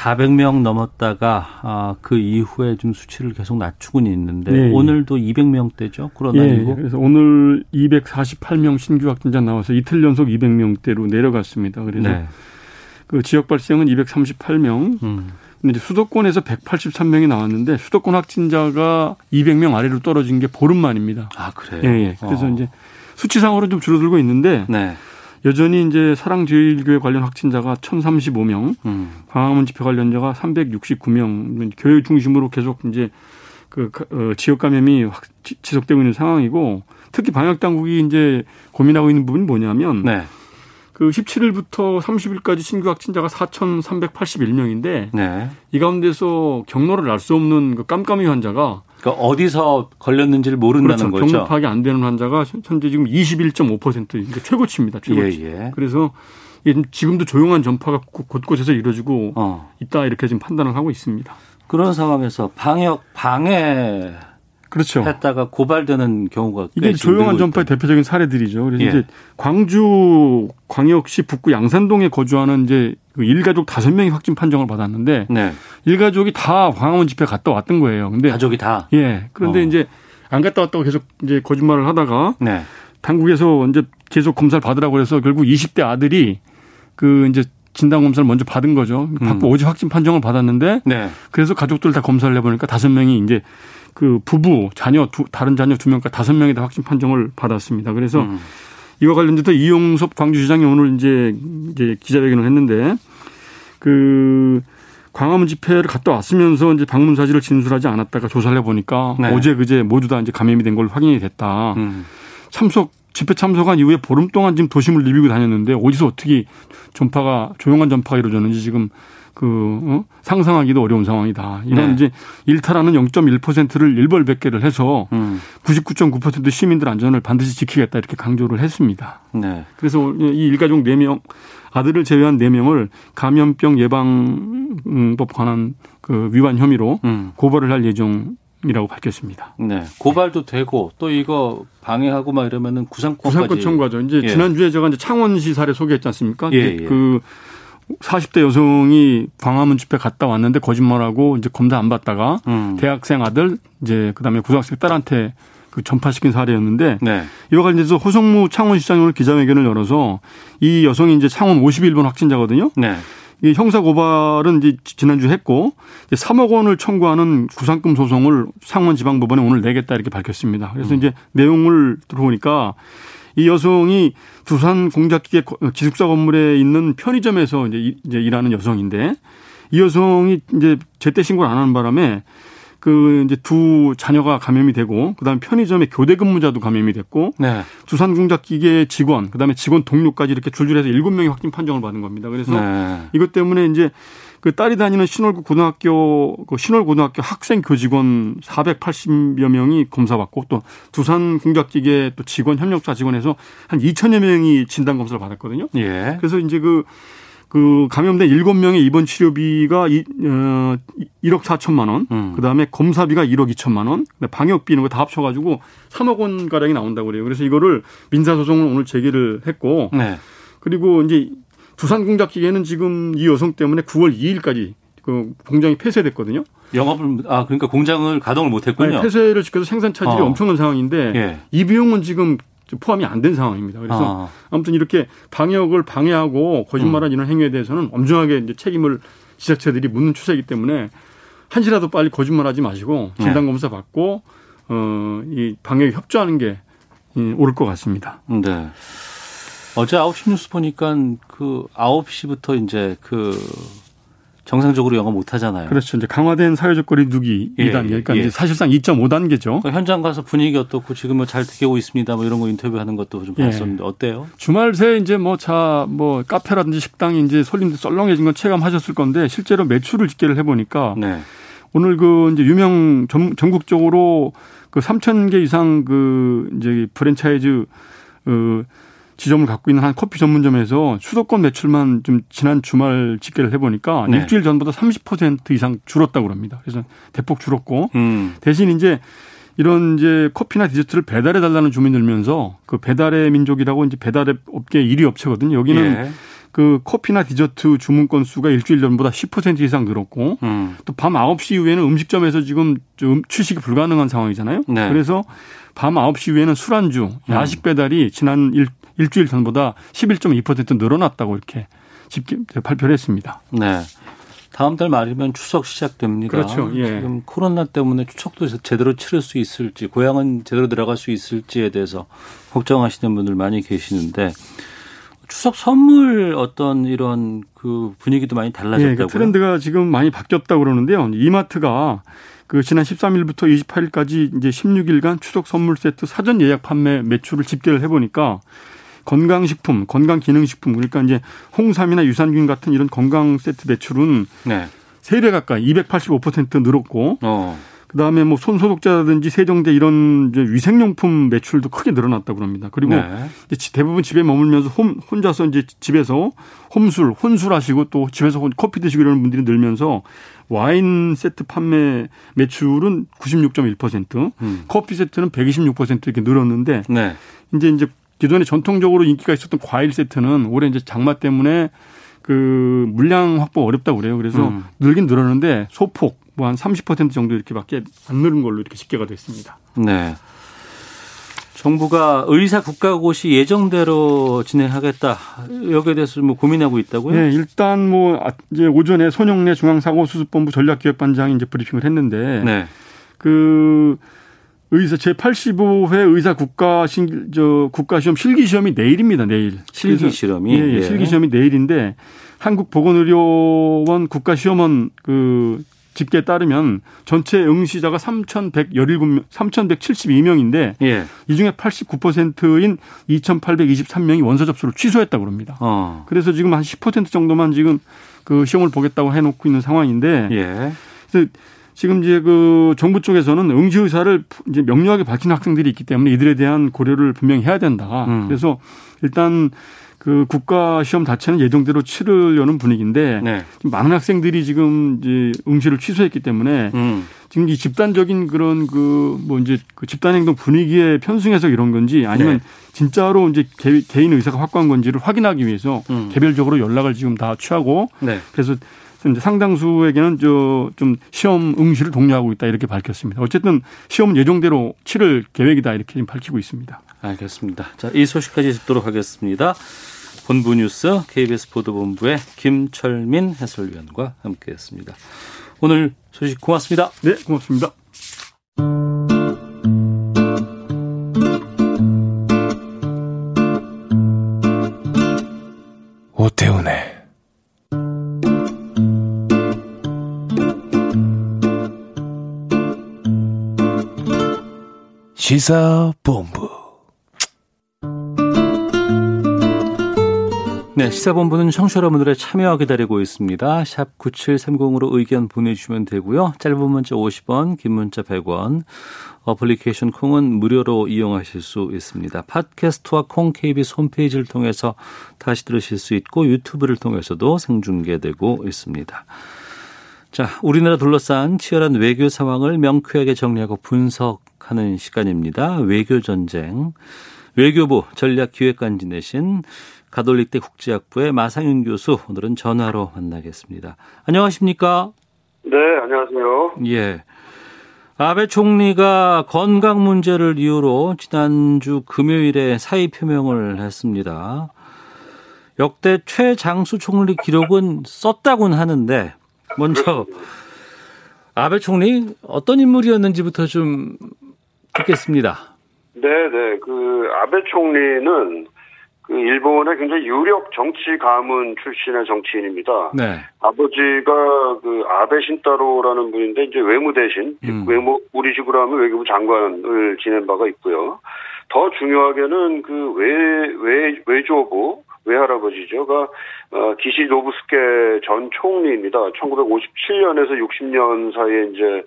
400명 넘었다가 아, 그 이후에 좀 수치를 계속 낮추고 있는데 예, 예. 오늘도 200명대죠? 예, 코로나19. 그래서 오늘 248명 신규 확진자 나와서 이틀 연속 200명대로 내려갔습니다. 그래서 네. 그 지역 발생은 238명. 음. 근데 이제 수도권에서 183명이 나왔는데 수도권 확진자가 200명 아래로 떨어진 게 보름 만입니다. 아, 그래요? 예, 예. 그래서 어. 이제 수치상으로 좀 줄어들고 있는데 네. 여전히 이제 사랑제일교회 관련 확진자가 1,035명, 음. 광화문 집회 관련자가 369명, 교회 중심으로 계속 이제 그 어, 지역 감염이 확 지- 지속되고 있는 상황이고 특히 방역 당국이 이제 고민하고 있는 부분이 뭐냐면 네. 그 17일부터 30일까지 신규 확진자가 4,381명인데 네. 이 가운데서 경로를 알 수 없는 그 깜깜이 환자가 그러니까 어디서 걸렸는지를 모른다는 그렇죠. 거죠. 경로 파악이 안 되는 환자가 현재 지금 21.5% 그러니까 최고치입니다. 최고치. 예, 예. 그래서 지금 지금도 조용한 전파가 곳- 곳곳에서 이루어지고 어. 있다 이렇게 지금 판단을 하고 있습니다. 그런 상황에서 방역 방해 그렇죠. 했다가 고발되는 경우가 꽤 이게 조용한 전파의 있다. 대표적인 사례들이죠. 그래서 예. 이제 광주 광역시 북구 양산동에 거주하는 이제 그 일가족 다섯 명이 확진 판정을 받았는데 네. 일가족이 다 광화문 집회 갔다 왔던 거예요. 근데 가족이 다. 예. 그런데 어. 이제 안 갔다 왔다고 계속 이제 거짓말을 하다가 네. 당국에서 이제 계속 검사를 받으라고 해서 결국 20대 아들이 그 이제 진단 검사를 먼저 받은 거죠. 받고 어제 확진 판정을 받았는데 네. 그래서 가족들 다 검사를 해보니까 다섯 명이 이제 그 부부, 자녀, 두, 다른 자녀 두 명까지 다섯 명이 다 확진 판정을 받았습니다. 그래서 음. 이와 관련돼서 이용섭 광주시장이 오늘 이제 이제 기자회견을 했는데 그 광화문 집회를 갔다 왔으면서 이제 방문 사실을 진술하지 않았다가 조사를 해 보니까 네. 어제 그제 모두 다 이제 감염이 된 걸 확인이 됐다. 음. 참석 집회 참석한 이후에 보름 동안 지금 도심을 리비고 다녔는데 어디서 어떻게 전파가 조용한 전파가 이루어졌는지 지금 그 어? 상상하기도 어려운 상황이다. 이런 네. 이제 일탈하는 0.1%를 일벌백계를 해서 음. 99.9% 시민들 안전을 반드시 지키겠다 이렇게 강조를 했습니다. 네. 그래서 이 일가족 4명 아들을 제외한 4명을 감염병 예방법 관한 그 위반 혐의로 음. 고발을 할 예정 이라고 밝혔습니다. 네. 고발도 되고 또 이거 방해하고 막 이러면은 구상권까지. 구상권 청구하죠. 이제 예. 지난주에 제가 이제 창원시 사례 소개했지 않습니까? 예, 예. 그 40대 여성이 광화문 집회 갔다 왔는데 거짓말하고 이제 검사 안 받다가 음. 대학생 아들 이제 그다음에 고등학생 딸한테 그 전파시킨 사례였는데 네. 이와 관련해서 호성무 창원시장이 오늘 기자회견을 열어서 이 여성이 이제 창원 51번 확진자거든요. 네. 이 형사 고발은 이제 지난주 에 했고 이제 3억 원을 청구하는 구상금 소송을 창원지방법원에 오늘 내겠다 이렇게 밝혔습니다. 그래서 이제 내용을 들어보니까 이 여성이 두산 공작기계 기숙사 건물에 있는 편의점에서 이제 이- 이제 일하는 여성인데 이 여성이 이제 제때 신고를 안 하는 바람에 그 이제 두 자녀가 감염이 되고 그다음에 편의점의 교대 근무자도 감염이 됐고 네. 두산 공작 기계 직원 그다음에 직원 동료까지 이렇게 줄줄해서 일곱 명이 확진 판정을 받은 겁니다. 그래서 네. 이것 때문에 이제 그 딸이 다니는 신월구 고등학교 그 신월고등학교 학생 교직원 480여 명이 검사받고 또 두산 공작기계 또 직원 협력사 직원에서 한 2천여 명이 진단 검사를 받았거든요. 예. 그래서 이제 그, 그 감염된 7명의 입원 치료비가 이, 어, 1억 4천만 원, 음. 그 다음에 검사비가 1억 2천만 원, 방역비 이런 거 다 합쳐가지고 3억 원 가량이 나온다고 그래요. 그래서 이거를 민사소송을 오늘 제기를 했고, 네. 그리고 이제 두산공작기계는 지금 이 여성 때문에 9월 2일까지 그 공장이 폐쇄됐거든요. 영업을 아 그러니까 공장을 가동을 못 했군요. 아니, 폐쇄를 시켜서 생산 차질이 어. 엄청난 상황인데 예. 이 비용은 지금 포함이 안 된 상황입니다. 그래서 아. 무튼 이렇게 방역을 방해하고 거짓말한 음. 이런 행위에 대해서는 엄중하게 이제 책임을 지자체들이 묻는 추세이기 때문에 한시라도 빨리 거짓말하지 마시고 네. 진단 검사 받고 어 이 방역에 협조하는 게 옳을 것 같습니다. 네. 어제 9시 뉴스 보니까 그 9시부터 이제 그 정상적으로 영어 못 하잖아요. 그렇죠. 이제 강화된 사회적 거리 두기 예, 2단계. 그러니까 예. 이제 사실상 2.5단계죠. 그러니까 현장 가서 분위기 어떻고 지금 뭐잘 되고 있습니다. 뭐 이런 거 인터뷰하는 것도 좀 예. 봤었는데 예. 어때요? 주말 새 이제 뭐차뭐 카페라든지 식당이 이제 손님들 썰렁해진 건 체감하셨을 건데 실제로 매출을 집계를 해 보니까 네. 오늘 그 이제 유명 전, 전국적으로 그 3천 개 이상 그 이제 프랜차이즈 어 지점을 갖고 있는 한 커피 전문점에서 수도권 매출만 좀 지난 주말 집계를 해보니까 네. 일주일 전보다 30% 이상 줄었다고 합니다. 그래서 대폭 줄었고 음. 대신 이제 이런 이제 커피나 디저트를 배달해 달라는 주문이 늘면서 그 배달의 민족이라고 이제 배달의 업계 1위 업체거든요. 여기는 예. 그 커피나 디저트 주문 건수가 일주일 전보다 10% 이상 늘었고 음. 또밤 9시 이후에는 음식점에서 지금 좀 취식이 불가능한 상황이잖아요. 네. 그래서 밤 9시 이후에는 술안주, 야식 배달이 지난 일, 일주일 전보다 11.2% 늘어났다고 이렇게 집계 발표를 했습니다. 네. 다음 달 말이면 추석 시작됩니다. 그렇죠. 예. 지금 코로나 때문에 추석도 제대로 치를 수 있을지, 고향은 제대로 들어갈 수 있을지에 대해서 걱정하시는 분들 많이 계시는데 추석 선물 어떤 이런 그 분위기도 많이 달라졌다고요? 예, 그 트렌드가 지금 많이 바뀌었다고 그러는데요. 이마트가 그 지난 13일부터 28일까지 이제 16일간 추석 선물 세트 사전 예약 판매 매출을 집계를 해보니까 건강식품, 건강기능식품 그러니까 이제 홍삼이나 유산균 같은 이런 건강 세트 매출은 네. 3배 가까이 285% 늘었고 어. 그다음에 뭐 손소독제라든지 세정제 이런 이제 위생용품 매출도 크게 늘어났다고 합니다. 그리고 네. 이제 대부분 집에 머물면서 홈, 혼자서 이제 집에서 홈술, 혼술하시고 또 집에서 커피 드시고 이러는 분들이 늘면서 와인 세트 판매 매출은 96.1%, 음. 커피 세트는 126% 이렇게 늘었는데 네. 이제 이제 기존에 전통적으로 인기가 있었던 과일 세트는 올해 이제 장마 때문에 그 물량 확보 어렵다고 그래요. 그래서 음. 늘긴 늘었는데 소폭 뭐 한 30% 정도 이렇게밖에 안 늘은 걸로 이렇게 집계가 됐습니다. 네. 정부가 의사 국가고시 예정대로 진행하겠다. 여기에 대해서 뭐 고민하고 있다고요? 네, 일단 뭐 아, 이제 오전에 손영래 중앙사고수습본부 전략기획반장이 이제 브리핑을 했는데 네. 그 의사 제 85회 의사 국가 신, 저 국가 시험 실기 시험이 내일입니다. 내일. 실기 시험이 예, 예, 실기 시험이 내일인데 한국 보건의료원 국가 시험원 그 집계에 따르면 전체 응시자가 3,117명, 3,172명인데 예. 이 중에 89%인 2,823명이 원서 접수를 취소했다고 합니다. 어. 그래서 지금 한 10% 정도만 지금 그 시험을 보겠다고 해 놓고 있는 상황인데 예. 그래서 지금 이제 그 정부 쪽에서는 응시 의사를 이제 명료하게 밝힌 학생들이 있기 때문에 이들에 대한 고려를 분명히 해야 된다. 음. 그래서 일단 그 국가 시험 자체는 예정대로 치르려는 분위기인데 네. 많은 학생들이 지금 이제 응시를 취소했기 때문에 음. 지금 이 집단적인 그런 그 뭐 이제 그 집단 행동 분위기에 편승해서 이런 건지 아니면 네. 진짜로 이제 개 인 의사가 확보한 건지를 확인하기 위해서 음. 개별적으로 연락을 지금 다 취하고 네. 그래서 이제 상당수에게는 저 좀 시험 응시를 독려하고 있다 이렇게 밝혔습니다. 어쨌든 시험은 예정대로 치를 계획이다 이렇게 지금 밝히고 있습니다. 알겠습니다. 자, 이 소식까지 듣도록 하겠습니다. 본부 뉴스 KBS 보도본부의 김철민 해설위원과 함께했습니다. 오늘 소식 고맙습니다. 네, 고맙습니다. 시사본부. 네, 시사본부는 청취자 여러분들의 참여와 기다리고 있습니다. 샵 9730으로 의견 보내주시면 되고요. 짧은 문자 50원, 긴 문자 100원, 어플리케이션 콩은 무료로 이용하실 수 있습니다. 팟캐스트와 콩 KBS 홈페이지를 통해서 다시 들으실 수 있고 유튜브를 통해서도 생중계되고 있습니다. 자, 우리나라 둘러싼 치열한 외교 상황을 명쾌하게 정리하고 분석 하는 시간입니다. 외교 전쟁. 외교부 전략기획관 지내신 가톨릭대 국제학부의 마상윤 교수 오늘은 전화로 만나겠습니다. 안녕하십니까? 네, 안녕하세요. 예. 아베 총리가 건강 문제를 이유로 지난주 금요일에 사의 표명을 했습니다. 역대 최장수 총리 기록은 썼다곤 하는데 먼저 아베 총리 어떤 인물이었는지부터 좀 듣겠습니다. 네, 네. 그 아베 총리는 그 일본의 굉장히 유력 정치 가문 출신의 정치인입니다. 네. 아버지가 그 아베 신타로라는 분인데 이제 외무 대신 음. 외무 우리식으로 하면 외교부 장관을 지낸 바가 있고요. 더 중요하게는 그 외 외 외조부 외할아버지죠가 어, 기시 노부스케 전 총리입니다. 1957년에서 60년 사이에 이제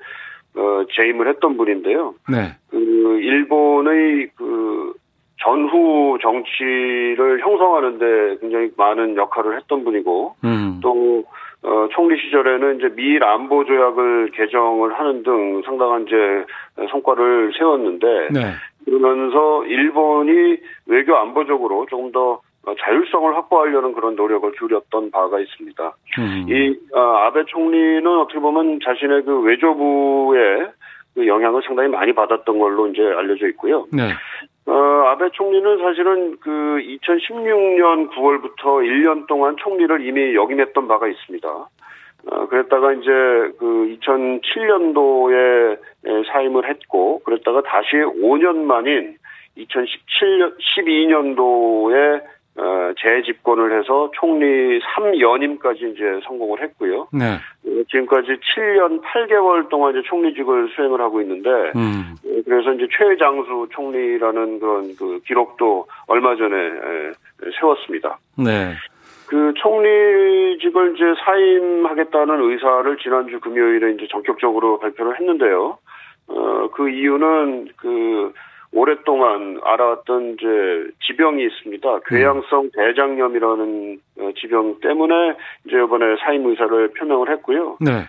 어, 재임을 했던 분인데요. 네. 그 일본의 그 전후 정치를 형성하는데 굉장히 많은 역할을 했던 분이고 음. 또 어, 총리 시절에는 이제 미일 안보 조약을 개정을 하는 등 상당한 이제 성과를 세웠는데 네. 그러면서 일본이 외교 안보적으로 조금 더 자율성을 확보하려는 그런 노력을 기울였던 바가 있습니다. 음. 이 어, 아베 총리는 어떻게 보면 자신의 그 외교부의 그 영향을 상당히 많이 받았던 걸로 이제 알려져 있고요. 네. 어, 아베 총리는 사실은 그 2016년 9월부터 1년 동안 총리를 이미 역임했던 바가 있습니다. 어, 그랬다가 이제 그 2007년도에 사임을 했고, 그랬다가 다시 5년 만인 2017년, 12년도에 어, 재집권을 해서 총리 3연임까지 이제 성공을 했고요. 네. 어, 지금까지 7년 8개월 동안 이제 총리직을 수행을 하고 있는데, 음. 예, 그래서 이제 최장수 총리라는 그런 그 기록도 얼마 전에 에, 세웠습니다. 네. 그 총리직을 이제 사임하겠다는 의사를 지난주 금요일에 이제 전격적으로 발표를 했는데요. 어, 그 이유는 그 오랫동안 알아왔던 이제 지병이 있습니다. 궤양성 대장염이라는 어, 지병 때문에 이제 이번에 사임 의사를 표명을 했고요. 네.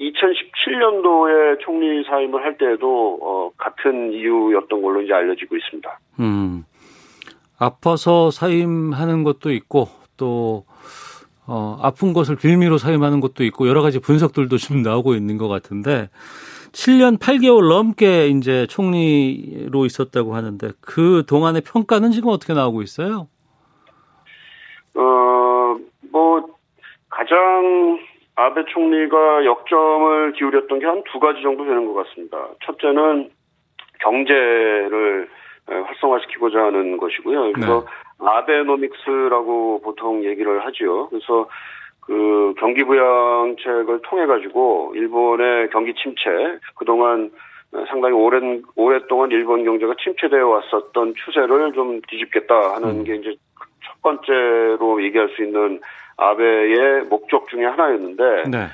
2017년도에 총리 사임을 할 때에도 어, 같은 이유였던 걸로 이제 알려지고 있습니다. 음. 아파서 사임하는 것도 있고 또 어, 아픈 것을 빌미로 사임하는 것도 있고 여러 가지 분석들도 좀 나오고 있는 것 같은데 7년 8개월 넘게 이제 총리로 있었다고 하는데 그 동안의 평가는 지금 어떻게 나오고 있어요? 어, 뭐 가장 아베 총리가 역점을 기울였던 게 한 두 가지 정도 되는 것 같습니다. 첫째는 경제를 에, 활성화시키고자 하는 것이고요. 그래서 아베노믹스라고 보통 얘기를 하지요. 그래서 그 경기 부양책을 통해 가지고 일본의 경기 침체 그동안 상당히 오랜 오랫동안 일본 경제가 침체되어 왔었던 추세를 좀 뒤집겠다 하는 게 이제 첫 번째로 얘기할 수 있는 아베의 목적 중에 하나였는데 네.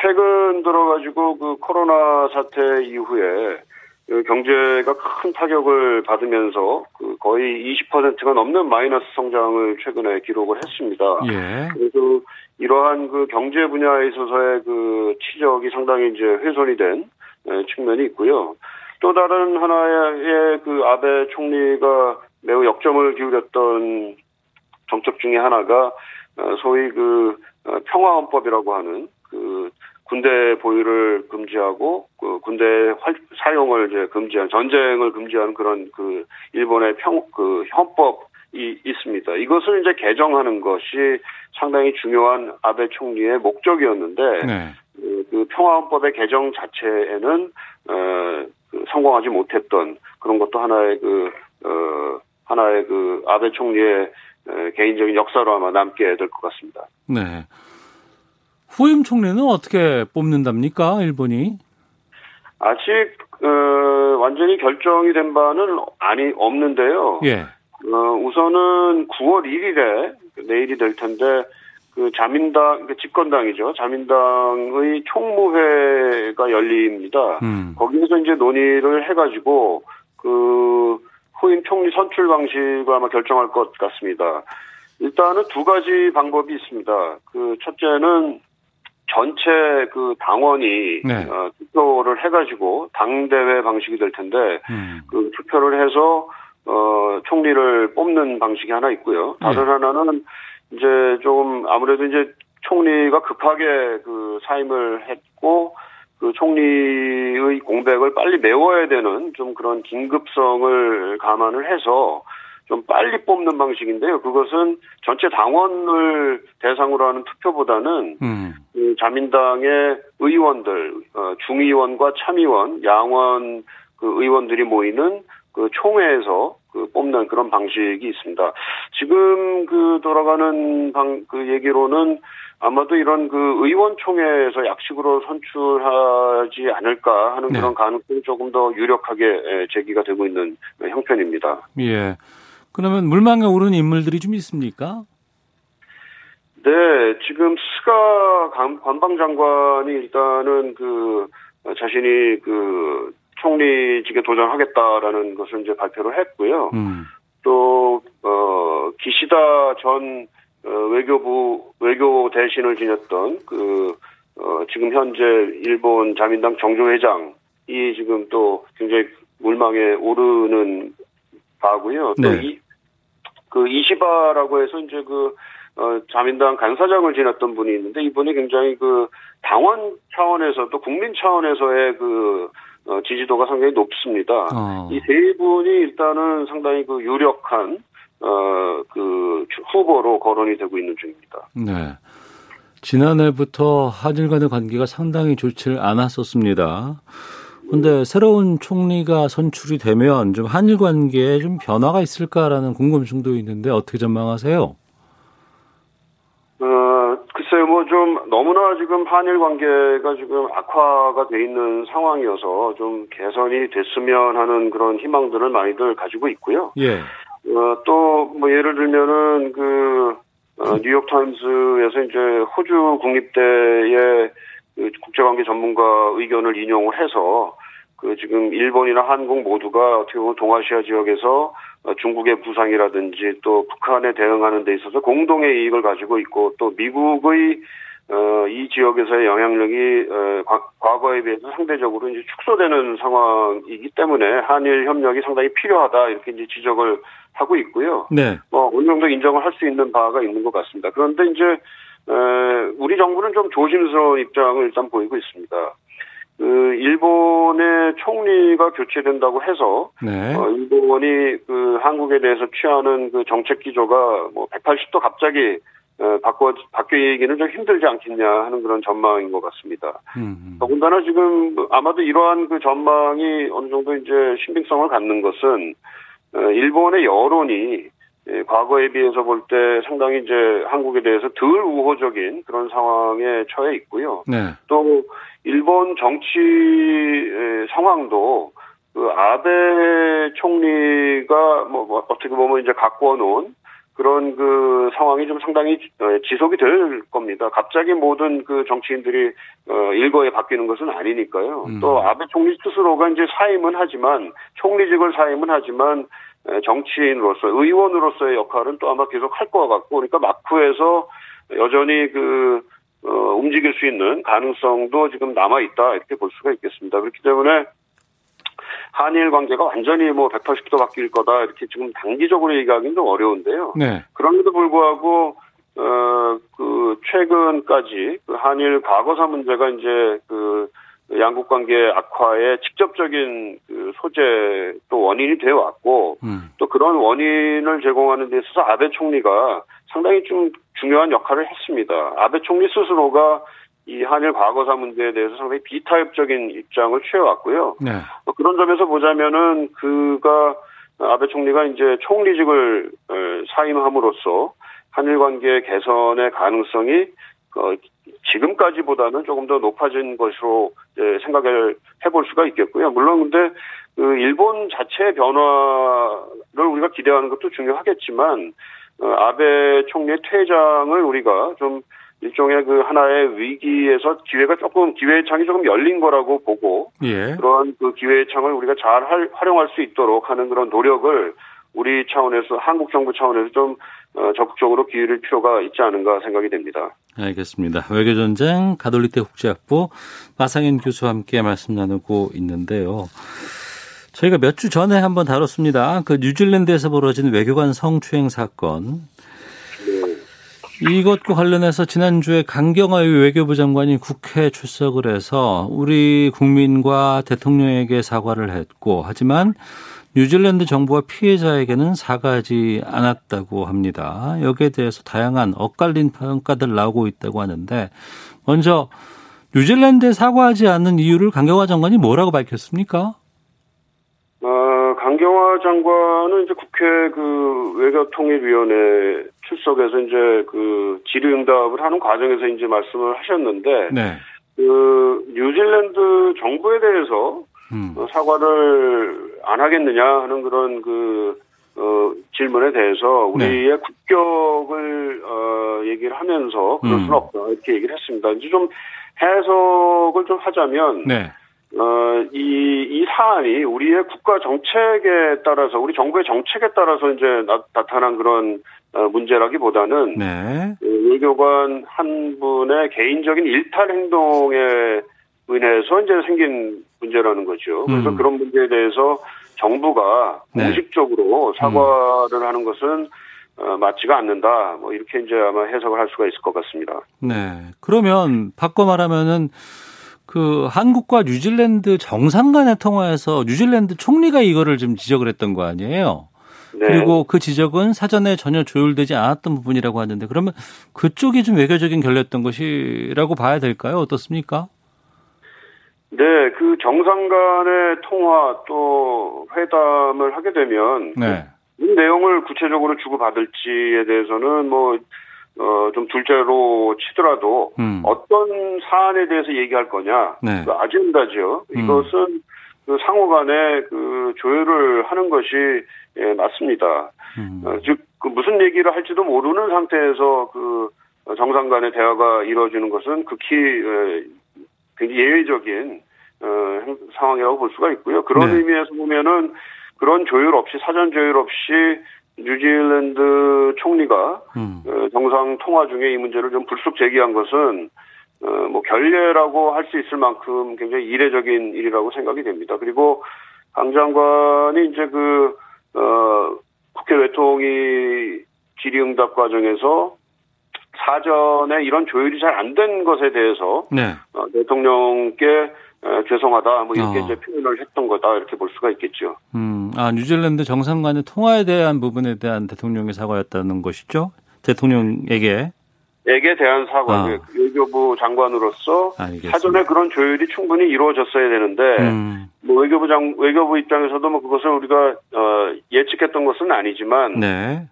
최근 들어가지고 그 코로나 사태 이후에 그 경제가 큰 타격을 받으면서 그 거의 20%가 넘는 마이너스 성장을 최근에 기록을 했습니다. 예. 그래서 이러한 그 경제 분야에 있어서의 그 치적이 상당히 이제 훼손이 된 에, 측면이 있고요. 또 다른 하나의 그 아베 총리가 매우 역점을 기울였던 정책 중에 하나가 어, 소위 그 어, 평화헌법이라고 하는 그 군대 보유를 금지하고 그 군대 활, 사용을 이제 금지한 전쟁을 금지하는 그런 그 일본의 평 그 헌법이 있습니다. 이것을 이제 개정하는 것이 상당히 중요한 아베 총리의 목적이었는데 네. 그, 그 평화헌법의 개정 자체에는 어, 그 성공하지 못했던 그런 것도 하나의 그 어, 하나의 그 아베 총리의 에, 개인적인 역사로 아마 남게 될 것 같습니다. 네. 후임 총리는 어떻게 뽑는답니까, 일본이? 아직 어, 완전히 결정이 된 바는 아니 없는데요. 예. 어, 우선은 9월 1일에 내일이 될 텐데 그 자민당 그 집권당이죠. 자민당의 총무회가 열립니다. 음. 거기에서 이제 논의를 해가지고 그 후임 총리 선출 방식을 아마 결정할 것 같습니다. 일단은 두 가지 방법이 있습니다. 그 첫째는 전체 그 당원이 네. 어, 투표를 해가지고 당 대회 방식이 될 텐데 음. 그 투표를 해서 어 총리를 뽑는 방식이 하나 있고요. 다른 네. 하나는 이제 좀 아무래도 이제 총리가 급하게 그 사임을 했고 그그 총리의 공백을 빨리 메워야 되는 좀 그런 긴급성을 감안을 해서 좀 빨리 뽑는 방식인데요. 그것은 전체 당원을 대상으로 하는 투표보다는 음. 그 자민당의 의원들, 어, 중의원과 참의원, 양원 그 의원들이 모이는 그 총회에서 그 뽑는 그런 방식이 있습니다. 지금 그 돌아가는 방, 그 얘기로는 아마도 이런 그 의원총회에서 약식으로 선출하지 않을까 하는 네. 그런 가능성이 조금 더 유력하게 에, 제기가 되고 있는 형편입니다. 예. 그러면 물망에 오른 인물들이 좀 있습니까? 네, 지금 스가 관- 관방장관이 일단은 그 어, 자신이 그 총리직에 도전하겠다라는 것을 이제 발표를 했고요. 음. 또, 어, 기시다 전 어, 외교부, 외교 대신을 지냈던 그, 어, 지금 현재 일본 자민당 정조 회장이 지금 또 굉장히 물망에 오르는 바고요. 또 네. 이, 그 이시바라고 해서 이제 그, 어, 자민당 간사장을 지냈던 분이 있는데 이분이 굉장히 그 당원 차원에서 또 국민 차원에서의 그 어, 지지도가 상당히 높습니다. 어. 이세 분이 일단은 상당히 그 유력한 어 그 후보로 거론이 되고 있는 중입니다. 네. 지난해부터 한일 간의 관계가 상당히 좋지 않았었습니다. 근데 새로운 총리가 선출이 되면 좀 한일 관계에 좀 변화가 있을까라는 궁금증도 있는데 어떻게 전망하세요? 어 글쎄요 뭐 좀 너무나 지금 한일 관계가 지금 악화가 돼 있는 상황이어서 좀 개선이 됐으면 하는 그런 희망들을 많이들 가지고 있고요. 예. 어, 또, 뭐, 예를 들면은, 그, 어, 뉴욕타임스에서 이제 호주 국립대의 그 국제관계 전문가 의견을 인용을 해서, 그 지금 일본이나 한국 모두가 어떻게 보면 동아시아 지역에서 어, 중국의 부상이라든지 또 북한에 대응하는 데 있어서 공동의 이익을 가지고 있고 또 미국의 어, 이 지역에서의 영향력이 어, 과- 과거에 비해서 상대적으로 이제 축소되는 상황이기 때문에 한일 협력이 상당히 필요하다 이렇게 이제 지적을 하고 있고요. 네. 뭐 어느 정도 인정을 할 수 있는 바가 있는 것 같습니다. 그런데 이제 에, 우리 정부는 좀 조심스러운 입장을 일단 보이고 있습니다. 그 일본의 총리가 교체된다고 해서 네. 어, 일본이 그 한국에 대해서 취하는 그 정책 기조가 뭐 180도 갑자기 어, 바꿔 바뀌기는 좀 힘들지 않겠냐 하는 그런 전망인 것 같습니다. 음. 더군다나 지금 아마도 이러한 그 전망이 어느 정도 이제 신빙성을 갖는 것은 어, 일본의 여론이 예, 과거에 비해서 볼 때 상당히 이제 한국에 대해서 덜 우호적인 그런 상황에 처해 있고요. 네. 또 일본 정치 에, 상황도 그 아베 총리가 뭐, 뭐 어떻게 보면 이제 갖고 놓은 그런 그 상황이 좀 상당히 어, 지속이 될 겁니다. 갑자기 모든 그 정치인들이 어, 일거에 바뀌는 것은 아니니까요. 음. 또 아베 총리 스스로가 이제 사임은 하지만 총리직을 사임은 하지만 에, 정치인으로서 의원으로서의 역할은 또 아마 계속 할 것 같고 그러니까 마쿠에서 여전히 그 어, 움직일 수 있는 가능성도 지금 남아 있다 이렇게 볼 수가 있겠습니다. 그렇기 때문에 한일 관계가 완전히 뭐 180도 바뀔 거다 이렇게 지금 단기적으로 얘기하기는 좀 어려운데요. 네. 그럼에도 불구하고 어 그 최근까지 그 한일 과거사 문제가 이제 그 양국 관계 악화의 직접적인 그 소재 또 원인이 되어 왔고 음. 또 그런 원인을 제공하는 데 있어서 아베 총리가 상당히 좀 중요한 역할을 했습니다. 아베 총리 스스로가 이 한일 과거사 문제에 대해서 상당히 비타협적인 입장을 취해왔고요. 네. 어, 그런 점에서 보자면은 그가 아베 총리가 이제 총리직을 어, 사임함으로써 한일 관계 개선의 가능성이 어, 지금까지보다는 조금 더 높아진 것으로 생각을 해볼 수가 있겠고요. 물론 근데 그 일본 자체의 변화를 우리가 기대하는 것도 중요하겠지만 어, 아베 총리의 퇴장을 우리가 좀 일종의 그 하나의 위기에서 기회가 조금 기회의 창이 조금 열린 거라고 보고 예. 그러한 그 기회의 창을 우리가 잘 할- 활용할 수 있도록 하는 그런 노력을 우리 차원에서 한국 정부 차원에서 좀 어, 적극적으로 기울일 필요가 있지 않은가 생각이 됩니다. 알겠습니다. 외교전쟁 가톨릭대 국제학부 마상현 교수와 함께 말씀 나누고 있는데요. 저희가 몇 주 전에 한번 다뤘습니다. 그 뉴질랜드에서 벌어진 외교관 성추행 사건. 이것과 관련해서 지난주에 강경화 외교부 장관이 국회에 출석을 해서 우리 국민과 대통령에게 사과를 했고 하지만 뉴질랜드 정부와 피해자에게는 사과하지 않았다고 합니다. 여기에 대해서 다양한 엇갈린 평가들 나오고 있다고 하는데 먼저 뉴질랜드에 사과하지 않는 이유를 강경화 장관이 뭐라고 밝혔습니까? 어, 강경화 장관은 이제 국회 그 외교통일위원회 출석해서 이제 그 질의응답을 하는 과정에서 이제 말씀을 하셨는데, 네. 그 뉴질랜드 정부에 대해서 음. 어, 사과를 안 하겠느냐 하는 그런 그 어, 질문에 대해서 네. 우리의 국격을 어, 얘기를 하면서 그럴 음. 수는 없다 이렇게 얘기를 했습니다. 이제 좀 해석을 좀 하자면 네. 어, 이, 이 사안이 우리의 국가 정책에 따라서, 우리 정부의 정책에 따라서 이제 나, 타난 그런 어, 문제라기보다는 네. 그 외교관 한 분의 개인적인 일탈 행동에 인해서 이제 생긴 문제라는 거죠. 그래서 음. 그런 문제에 대해서 정부가 네. 공식적으로 사과를 하는 것은 어, 맞지가 않는다. 뭐 이렇게 이제 아마 해석을 할 수가 있을 것 같습니다. 네. 그러면 바꿔 말하면은 그 한국과 뉴질랜드 정상 간의 통화에서 뉴질랜드 총리가 이거를 좀 지적을 했던 거 아니에요? 네. 그리고 그 지적은 사전에 전혀 조율되지 않았던 부분이라고 하는데 그러면 그쪽이 좀 외교적인 결례였던 것이라고 봐야 될까요? 어떻습니까? 네, 그 정상 간의 통화 또 회담을 하게 되면 네. 이 내용을 구체적으로 주고받을지에 대해서는 뭐, 어, 좀 둘째로 치더라도 음. 어떤 사안에 대해서 얘기할 거냐. 네. 그 아젠다죠. 음. 이것은 그 상호 간에 그 조율을 하는 것이 예, 맞습니다. 음. 어, 즉, 그 무슨 얘기를 할지도 모르는 상태에서 그 정상 간의 대화가 이루어지는 것은 극히 에, 굉장히 예외적인 어, 행- 상황이라고 볼 수가 있고요. 그런 네. 의미에서 보면은 그런 조율 없이 사전 조율 없이 뉴질랜드 총리가 음. 어, 정상 통화 중에 이 문제를 좀 불쑥 제기한 것은 어, 뭐 결례라고 할 수 있을 만큼 굉장히 이례적인 일이라고 생각이 됩니다. 그리고 강 장관이 이제 그 어, 국회 외통위 질의응답 과정에서 사전에 이런 조율이 잘 안 된 것에 대해서 네. 어, 대통령께 어, 죄송하다 뭐 이렇게 어. 이제 표현을 했던 거다 이렇게 볼 수가 있겠죠. 음. 아, 뉴질랜드 정상 간의 통화에 대한 부분에 대한 대통령의 사과였다는 것이죠? 대통령에게. 에게 대한 사과, 아. 그 외교부 장관으로서 알겠습니다. 사전에 그런 조율이 충분히 이루어졌어야 되는데 음. 뭐 외교부 장 외교부 입장에서도 뭐 그것을 우리가 어, 예측했던 것은 아니지만 네.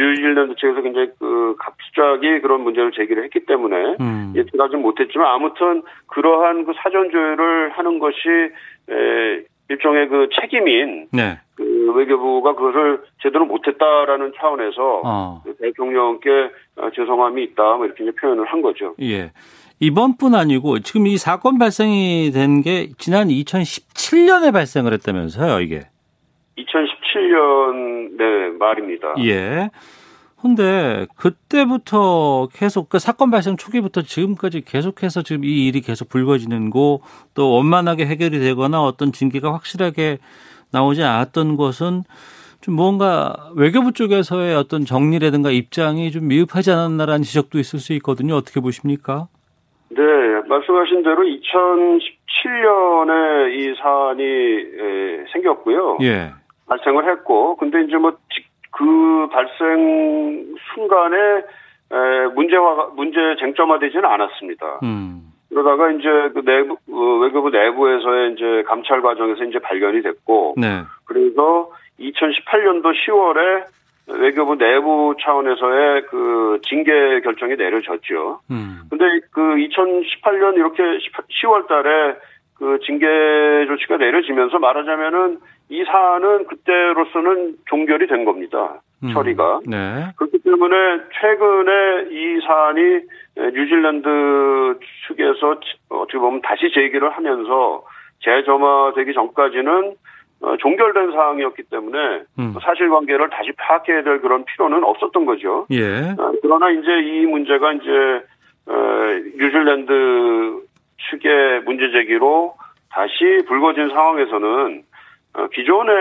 뉴질랜드 측에서 굉장히 그 갑자기 그런 문제를 제기를 했기 때문에 음. 예측하지 못했지만 아무튼 그러한 그 사전 조율을 하는 것이 에, 일종의 그 책임인 네. 그 외교부가 그것을 제대로 못했다라는 차원에서 어. 그 대통령께 어, 죄송함이 있다 뭐 이렇게 표현을 한 거죠. 예. 이번뿐 아니고 지금 이 사건 발생이 된 게 지난 2017년에 발생을 했다면서요, 이게. 2017년 네 말입니다. 예. 근데 그때부터 계속 그 사건 발생 초기부터 지금까지 계속해서 지금 이 일이 계속 불거지는 거 또 원만하게 해결이 되거나 어떤 징계가 확실하게 나오지 않았던 것은 좀 뭔가 외교부 쪽에서의 어떤 정리라든가 입장이 좀 미흡하지 않았나라는 지적도 있을 수 있거든요. 어떻게 보십니까? 네, 말씀하신 대로 2017년에 이 사안이 에, 생겼고요. 예. 발생을 했고, 근데 이제 뭐 그 발생 순간에 에, 문제화 문제 쟁점화되지는 않았습니다. 음. 그러다가 이제 그 내부 어, 외교부 내부에서의 이제 감찰 과정에서 이제 발견이 됐고, 네. 그래서 2018년도 10월에 외교부 내부 차원에서의 그 징계 결정이 내려졌죠. 음. 근데 그 2018년 이렇게 10월 달에 그 징계 조치가 내려지면서 말하자면은 이 사안은 그때로서는 종결이 된 겁니다. 음. 처리가. 네. 그렇기 때문에 최근에 이 사안이 뉴질랜드 측에서 어떻게 보면 다시 제기를 하면서 재점화되기 전까지는 어, 종결된 사항이었기 때문에 음. 사실관계를 다시 파악해야 될 그런 필요는 없었던 거죠. 예. 어, 그러나 이제 이 문제가 이제 어, 뉴질랜드 측의 문제 제기로 다시 불거진 상황에서는 어, 기존의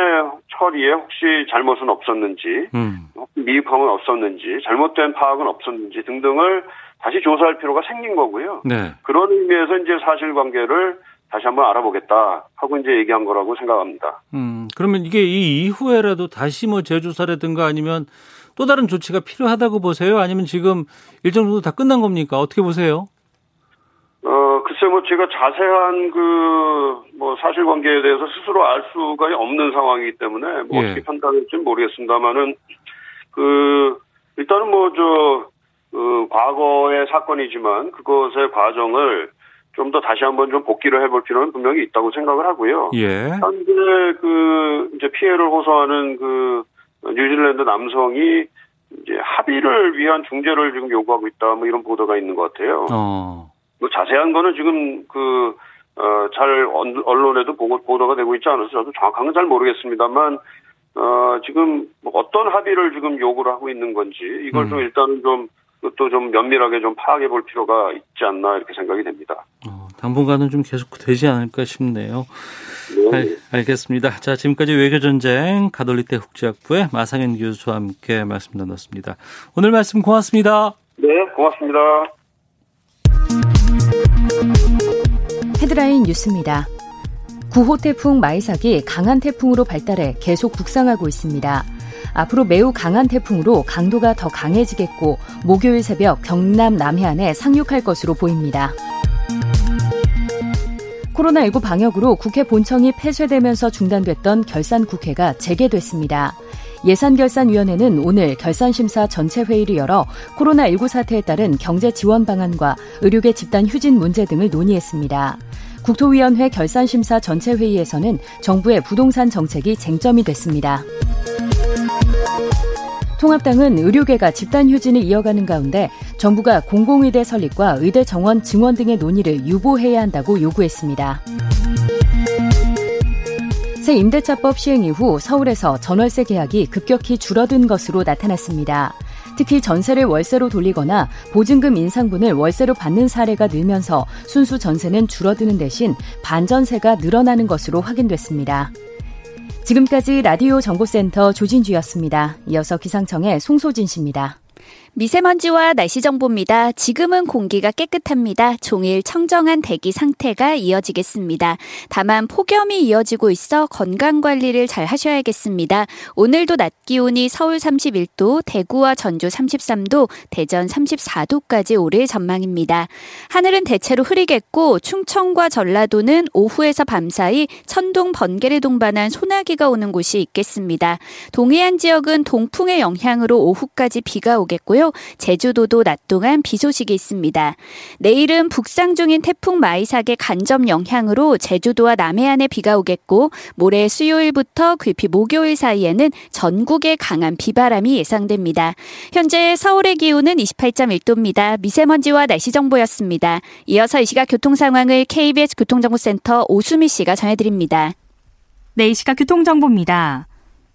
처리에 혹시 잘못은 없었는지 음. 미흡함은 없었는지 잘못된 파악은 없었는지 등등을 다시 조사할 필요가 생긴 거고요. 네. 그런 의미에서 이제 사실관계를 다시 한번 알아보겠다 하고 이제 얘기한 거라고 생각합니다. 음, 그러면 이게 이 이후에라도 다시 뭐 재조사라든가 아니면 또 다른 조치가 필요하다고 보세요? 아니면 지금 일정 정도 다 끝난 겁니까? 어떻게 보세요? 어, 글쎄 뭐 제가 자세한 그 뭐 사실관계에 대해서 스스로 알 수가 없는 상황이기 때문에 뭐 예. 어떻게 판단할지 는 모르겠습니다만은 그 일단은 뭐저 그 과거의 사건이지만 그것의 과정을 좀 더 다시 한번 좀 복기를 해볼 필요는 분명히 있다고 생각을 하고요. 예. 현재 그 이제 피해를 호소하는 그 뉴질랜드 남성이 이제 합의를 위한 중재를 지금 요구하고 있다 뭐 이런 보도가 있는 것 같아요. 어. 뭐 자세한 거는 지금 그, 어, 잘 언- 언론에도 보고, 보도가 되고 있지 않아서 저도 정확한 건 잘 모르겠습니다만, 어, 지금 뭐 어떤 합의를 지금 요구를 하고 있는 건지, 이걸 좀 일단은 좀, 또좀 면밀하게 좀 파악해 볼 필요가 있지 않나 이렇게 생각이 됩니다. 어, 당분간은 좀 계속 되지 않을까 싶네요. 네. 알, 알겠습니다. 자, 지금까지 외교전쟁 가톨릭대 국제학부의 마상현 교수와 함께 말씀 나눴습니다. 오늘 말씀 고맙습니다. 네, 고맙습니다. 헤드라인 뉴스입니다. 9호 태풍 마이삭이 강한 태풍으로 발달해 계속 북상하고 있습니다. 앞으로 매우 강한 태풍으로 강도가 더 강해지겠고 목요일 새벽 경남 남해안에 상륙할 것으로 보입니다. 코로나19 방역으로 국회 본청이 폐쇄되면서 중단됐던 결산 국회가 재개됐습니다. 예산결산위원회는 오늘 결산심사 전체 회의를 열어 코로나19 사태에 따른 경제 지원 방안과 의료계 집단 휴진 문제 등을 논의했습니다. 국토위원회 결산심사 전체 회의에서는 정부의 부동산 정책이 쟁점이 됐습니다. 통합당은 의료계가 집단 휴진을 이어가는 가운데 정부가 공공의대 설립과 의대 정원 증원 등의 논의를 유보해야 한다고 요구했습니다. 새 임대차법 시행 이후 서울에서 전월세 계약이 급격히 줄어든 것으로 나타났습니다. 특히 전세를 월세로 돌리거나 보증금 인상분을 월세로 받는 사례가 늘면서 순수 전세는 줄어드는 대신 반전세가 늘어나는 것으로 확인됐습니다. 지금까지 라디오 정보센터 조진주였습니다. 이어서 기상청의 송소진 씨입니다. 미세먼지와 날씨 정보입니다. 지금은 공기가 깨끗합니다. 종일 청정한 대기 상태가 이어지겠습니다. 다만 폭염이 이어지고 있어 건강 관리를 잘 하셔야겠습니다. 오늘도 낮 기온이 서울 31도, 대구와 전주 33도, 대전 34도까지 오를 전망입니다. 하늘은 대체로 흐리겠고 충청과 전라도는 오후에서 밤사이 천둥 번개를 동반한 소나기가 오는 곳이 있겠습니다. 동해안 지역은 동풍의 영향으로 오후까지 비가 오겠고요. 제주도도 낮 동안 비 소식이 있습니다. 내일은 북상 중인 태풍 마이삭의 간접 영향으로 제주도와 남해안에 비가 오겠고 모레 수요일부터 귀피 목요일 사이에는 전국에 강한 비바람이 예상됩니다. 현재 서울의 기온은 28.1도입니다. 미세먼지와 날씨 정보였습니다. 이어서 이 시각 교통 상황을 KBS 교통정보센터 오수미 씨가 전해드립니다. 네, 이 시각 교통정보입니다.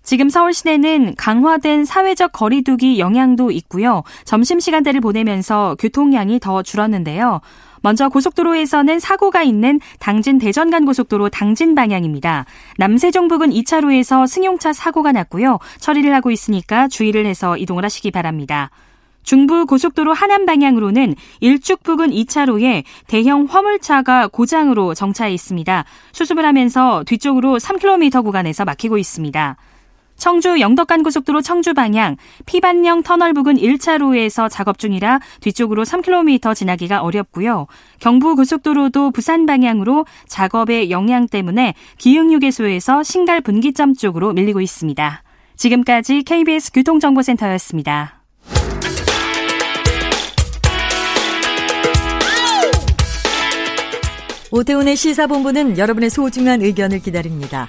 지금 서울 시내는 강화된 사회적 거리두기 영향도 있고요. 점심시간대를 보내면서 교통량이 더 줄었는데요. 먼저 고속도로에서는 사고가 있는 당진 대전 간 고속도로 당진 방향입니다. 남세종 부근 2차로에서 승용차 사고가 났고요. 처리를 하고 있으니까 주의를 해서 이동을 하시기 바랍니다. 중부 고속도로 하남 방향으로는 일축 부근 2차로에 대형 화물차가 고장으로 정차해 있습니다. 수습을 하면서 뒤쪽으로 3km 구간에서 막히고 있습니다. 청주 영덕간 고속도로 청주 방향 피반령 터널 부근 1차로에서 작업 중이라 뒤쪽으로 3km 지나기가 어렵고요. 경부 고속도로도 부산 방향으로 작업의 영향 때문에 기흥휴게소에서 신갈 분기점 쪽으로 밀리고 있습니다. 지금까지 KBS 교통정보센터였습니다. 오태훈의 시사본부는 여러분의 소중한 의견을 기다립니다.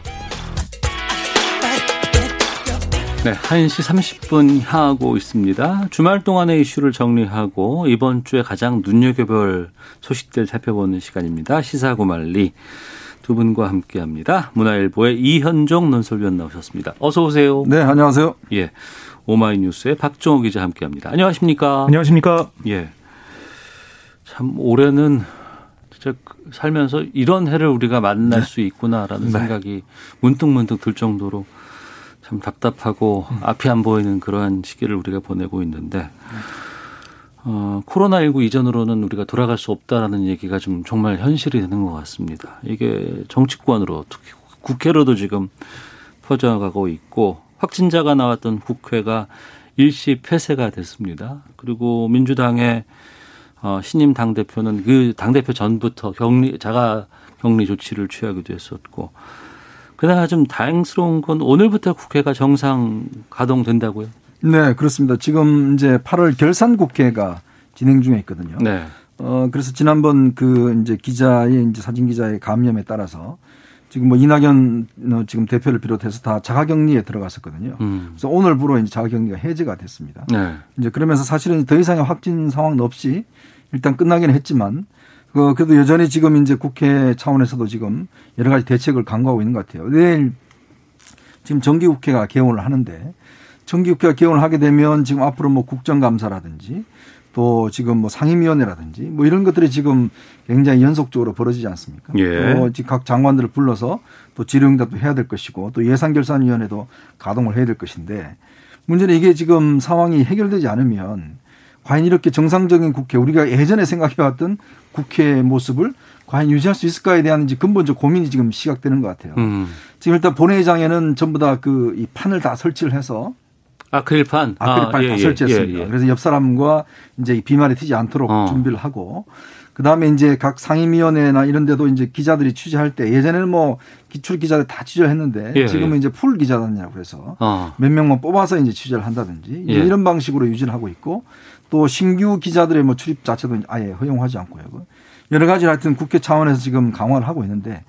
네, 1시 30분 향하고 있습니다. 주말 동안의 이슈를 정리하고 이번 주에 가장 눈여겨볼 소식들 살펴보는 시간입니다. 시사고말리. 두 분과 함께합니다. 문화일보의 이현종 논설위원 나오셨습니다. 어서 오세요. 네, 안녕하세요. 예, 오마이뉴스의 박정호 기자 함께합니다. 안녕하십니까? 안녕하십니까? 예. 참 올해는 진짜 살면서 이런 해를 우리가 만날 네. 수 있구나라는 네. 생각이 문득문득 들 정도로 참 답답하고 음. 앞이 안 보이는 그러한 시기를 우리가 보내고 있는데 어, 코로나19 이전으로는 우리가 돌아갈 수 없다라는 얘기가 좀 정말 현실이 되는 것 같습니다. 이게 정치권으로 특히 국회로도 지금 퍼져가고 있고 확진자가 나왔던 국회가 일시 폐쇄가 됐습니다. 그리고 민주당의 어, 신임 당 대표는 그 당 대표 전부터 격리, 자가 격리 조치를 취하기도 했었고 그러나 좀 다행스러운 건 오늘부터 국회가 정상 가동된다고요? 네, 그렇습니다. 지금 이제 8월 결산 국회가 진행 중에 있거든요. 네. 어, 그래서 지난번 그 이제 기자의 이제 사진 기자의 감염에 따라서 지금 뭐 이낙연 어, 지금 대표를 비롯해서 다 자가격리에 들어갔었거든요. 음. 그래서 오늘부로 이제 자가격리가 해제가 됐습니다. 네. 이제 그러면서 사실은 더 이상의 확진 상황 없이 일단 끝나긴 했지만 그 그래도 여전히 지금 이제 국회 차원에서도 지금 여러 가지 대책을 강구하고 있는 것 같아요. 내일 지금 정기국회가 개원을 하는데 정기국회가 개원을 하게 되면 지금 앞으로 뭐 국정감사라든지 또 지금 뭐 상임위원회라든지 뭐 이런 것들이 지금 굉장히 연속적으로 벌어지지 않습니까? 예. 또각 장관들을 불러서 또 질의응답도 해야 될 것이고 또 예산결산위원회도 가동을 해야 될 것인데 문제는 이게 지금 상황이 해결되지 않으면 과연 이렇게 정상적인 국회 우리가 예전에 생각해왔던 국회 모습을 과연 유지할 수 있을까에 대한 이제 근본적 고민이 지금 시작되는 것 같아요. 음. 지금 일단 본회의장에는 전부 다 그 이 판을 다 설치를 해서 아크릴판 아크릴판 아, 예, 다 예, 설치했습니다. 예, 예. 그래서 옆 사람과 이제 비말이 튀지 않도록 어. 준비를 하고 그다음에 이제 각 상임위원회나 이런 데도 이제 기자들이 취재할 때 예전에는 뭐 기출 기자들 다 취재를 했는데 예, 지금은 예. 이제 풀 기자단이라고 해서 어. 몇 명만 뽑아서 이제 취재를 한다든지 예. 이런 방식으로 유지를 하고 있고 또 신규 기자들의 뭐 출입 자체도 아예 허용하지 않고요. 여러 가지 하여튼 국회 차원에서 지금 강화를 하고 있는데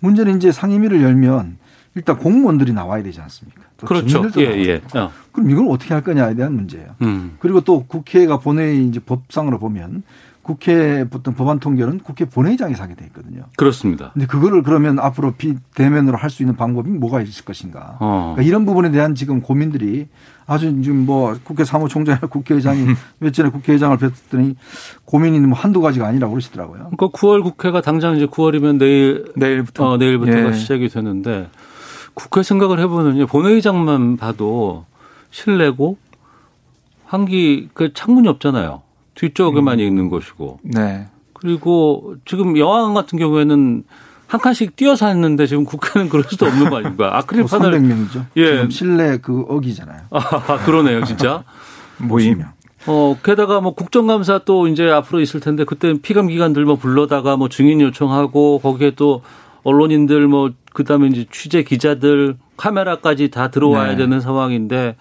문제는 이제 상임위를 열면 일단 공무원들이 나와야 되지 않습니까? 그렇죠. 예, 예. 어. 그럼 이걸 어떻게 할 거냐에 대한 문제예요. 음. 그리고 또 국회가 본회의 이제 법상으로 보면 국회 보통 법안 통결은 국회 본회의장에서 하게 돼 있거든요. 그렇습니다. 근데 그거를 그러면 앞으로 비대면으로 할 수 있는 방법이 뭐가 있을 것인가. 어. 그러니까 이런 부분에 대한 지금 고민들이 아주 지금 뭐 국회 사무총장이나 국회의장이 몇 전에 국회의장을 뵀더니 고민이 뭐 한두 가지가 아니라고 그러시더라고요. 그러니까 9월 국회가 당장 이제 9월이면 내일 내일부터 어, 내일부터가 예. 시작이 되는데 국회 생각을 해보면 본회의장만 봐도 실내고 한기 그 창문이 없잖아요. 뒤쪽에만 음. 있는 것이고. 네. 그리고 지금 여왕 같은 경우에는 한 칸씩 뛰어서 했는데 지금 국회는 그럴 수도 없는 거 아닙니까? 아크릴 뭐 판을 300명이죠. 예. 실내 그 어기잖아요. 아, 그러네요, 진짜. 모임. 어, 게다가 뭐 국정감사 또 이제 앞으로 있을 텐데 그때 피감 기관들 뭐 불러다가 뭐 증인 요청하고 거기에 또 언론인들 뭐 그다음에 이제 취재 기자들 카메라까지 다 들어와야 네. 되는 상황인데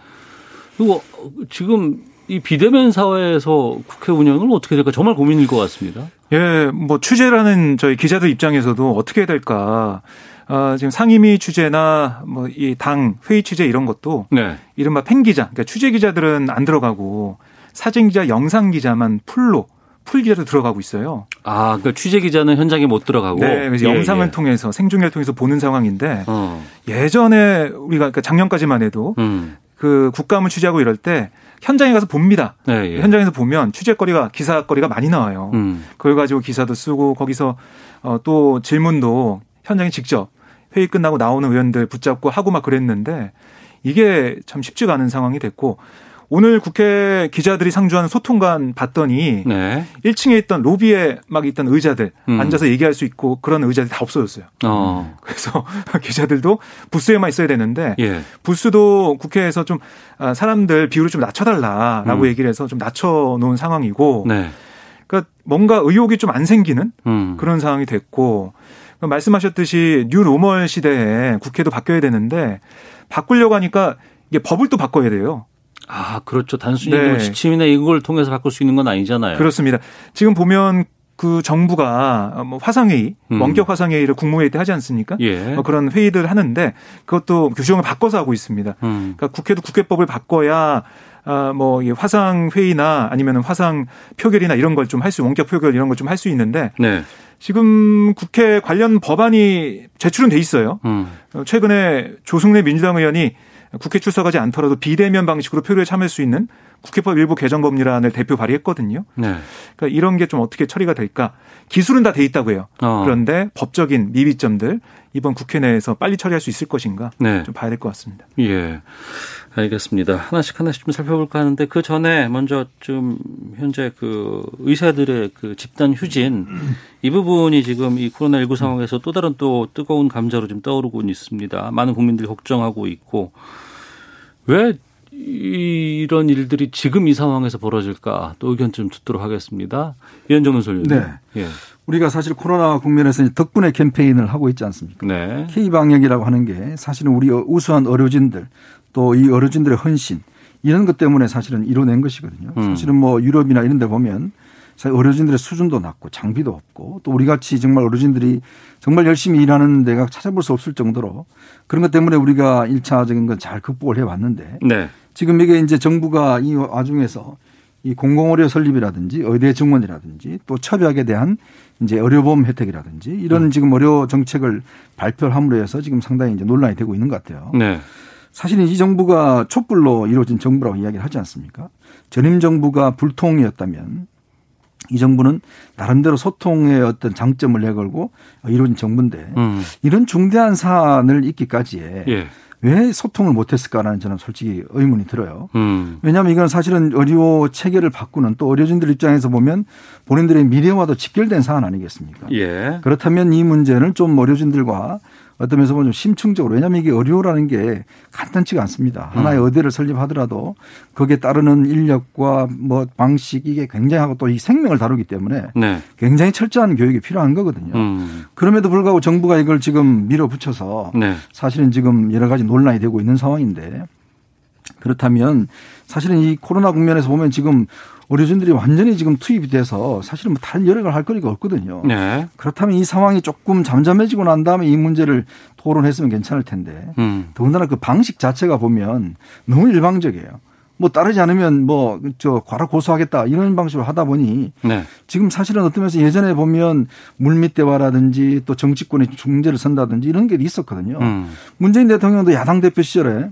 이거 지금 이 비대면 사회에서 국회 운영을 어떻게 될까 정말 고민일 것 같습니다. 예, 뭐 취재라는 저희 기자들 입장에서도 어떻게 될까. 어, 지금 상임위 취재나 뭐 이 당 회의 취재 이런 것도 네. 이른바 펜 기자, 그러니까 취재 기자들은 안 들어가고 사진 기자, 영상 기자만 풀로 풀 기자로 들어가고 있어요. 아, 그러니까 취재 기자는 현장에 못 들어가고. 네, 예, 영상을 예. 통해서 생중계를 통해서 보는 상황인데 어. 예전에 우리가 그러니까 작년까지만 해도 음. 그 국감을 취재하고 이럴 때 현장에 가서 봅니다. 네, 예. 현장에서 보면 취재거리가 기사거리가 많이 나와요. 음. 그걸 가지고 기사도 쓰고 거기서 어, 또 질문도 현장에 직접 회의 끝나고 나오는 의원들 붙잡고 하고 막 그랬는데 이게 참 쉽지가 않은 상황이 됐고 오늘 국회 기자들이 상주하는 소통관 봤더니 네. 1층에 있던 로비에 막 있던 의자들 음. 앉아서 얘기할 수 있고 그런 의자들이 다 없어졌어요. 어. 그래서 기자들도 부스에만 있어야 되는데 예. 부스도 국회에서 좀 아, 사람들 비율을 좀 낮춰달라라고 음. 얘기를 해서 좀 낮춰놓은 상황이고 네. 그러니까 뭔가 의혹이 좀 안 생기는 음. 그런 상황이 됐고 그러니까 말씀하셨듯이 new normal 시대에 국회도 바뀌어야 되는데 바꾸려고 하니까 이게 법을 또 바꿔야 돼요. 아, 그렇죠. 단순히 네. 뭐 지침이나 이걸 통해서 바꿀 수 있는 건 아니잖아요. 그렇습니다. 지금 보면 그 정부가 뭐 화상회의, 음. 원격 화상회의를 국무회의 때 하지 않습니까? 예. 뭐 그런 회의들 하는데 그것도 규정을 바꿔서 하고 있습니다. 음. 그러니까 국회도 국회법을 바꿔야 아, 뭐, 화상 회의나 아니면 화상 표결이나 이런 걸 좀 할 수, 원격 표결 이런 걸 좀 할 수 있는데. 네. 지금 국회 관련 법안이 제출은 돼 있어요. 음. 최근에 조승래 민주당 의원이 국회 출석하지 않더라도 비대면 방식으로 표류에 참여할 수 있는 국회법 일부 개정 법률안을 대표 발의했거든요. 네. 그러니까 이런 게 좀 어떻게 처리가 될까? 기술은 다 돼 있다고 해요. 어. 그런데 법적인 미비점들 이번 국회 내에서 빨리 처리할 수 있을 것인가 네. 좀 봐야 될 것 같습니다. 예. 알겠습니다. 하나씩 하나씩 좀 살펴볼까 하는데 그 전에 먼저 좀 현재 그 의사들의 그 집단 휴진 이 부분이 지금 이 코로나 19 상황에서 또 다른 또 뜨거운 감자로 좀 떠오르고 있습니다. 많은 국민들이 걱정하고 있고 왜 이런 일들이 지금 이 상황에서 벌어질까 또 의견 좀 듣도록 하겠습니다. 이현정 논설위원. 네. 예. 우리가 사실 코로나 국면에서 덕분에 캠페인을 하고 있지 않습니까? 네. K 방역이라고 하는 게 사실은 우리 우수한 의료진들 또 이 의료진들의 헌신 이런 것 때문에 사실은 이뤄낸 것이거든요. 음. 사실은 뭐 유럽이나 이런 데 보면 의료진들의 수준도 낮고 장비도 없고 또 우리 같이 정말 의료진들이 정말 열심히 일하는 데가 찾아볼 수 없을 정도로 그런 것 때문에 우리가 일차적인 건 잘 극복을 해 왔는데 네. 지금 이게 이제 정부가 이 와중에서 이 공공의료 설립이라든지 의대 증원이라든지 또 처벽에 대한 이제 의료보험 혜택이라든지 이런 음. 지금 의료 정책을 발표를 함으로 해서 지금 상당히 이제 논란이 되고 있는 것 같아요. 네. 사실은 이 정부가 촛불로 이루어진 정부라고 이야기를 하지 않습니까? 전임 정부가 불통이었다면 이 정부는 나름대로 소통의 어떤 장점을 내걸고 이루어진 정부인데 음. 이런 중대한 사안을 있기까지에 예. 왜 소통을 못했을까라는 저는 솔직히 의문이 들어요. 음. 왜냐하면 이건 사실은 의료 체계를 바꾸는 또 의료진들 입장에서 보면 본인들의 미래와도 직결된 사안 아니겠습니까? 예. 그렇다면 이 문제는 좀 의료진들과 어떤 면에서 보면 좀 심층적으로 왜냐하면 이게 의료라는 게 간단치가 않습니다. 하나의 음. 의대를 설립하더라도 거기에 따르는 인력과 뭐 방식 이게 굉장하고 또 이 생명을 다루기 때문에 네. 굉장히 철저한 교육이 필요한 거거든요. 음. 그럼에도 불구하고 정부가 이걸 지금 밀어붙여서 네. 사실은 지금 여러 가지 논란이 되고 있는 상황인데 그렇다면 사실은 이 코로나 국면에서 보면 지금 의료진들이 완전히 지금 투입이 돼서 사실은 뭐 다른 여력을 할 거리가 없거든요. 네. 그렇다면 이 상황이 조금 잠잠해지고 난 다음에 이 문제를 토론했으면 괜찮을 텐데 음. 더군다나 그 방식 자체가 보면 너무 일방적이에요. 뭐 따르지 않으면 뭐 저 과라 고소하겠다 이런 방식으로 하다 보니 네. 지금 사실은 어떤 면에서 예전에 보면 물밑 대화라든지 또 정치권의 중재를 선다든지 이런 게 있었거든요. 음. 문재인 대통령도 야당 대표 시절에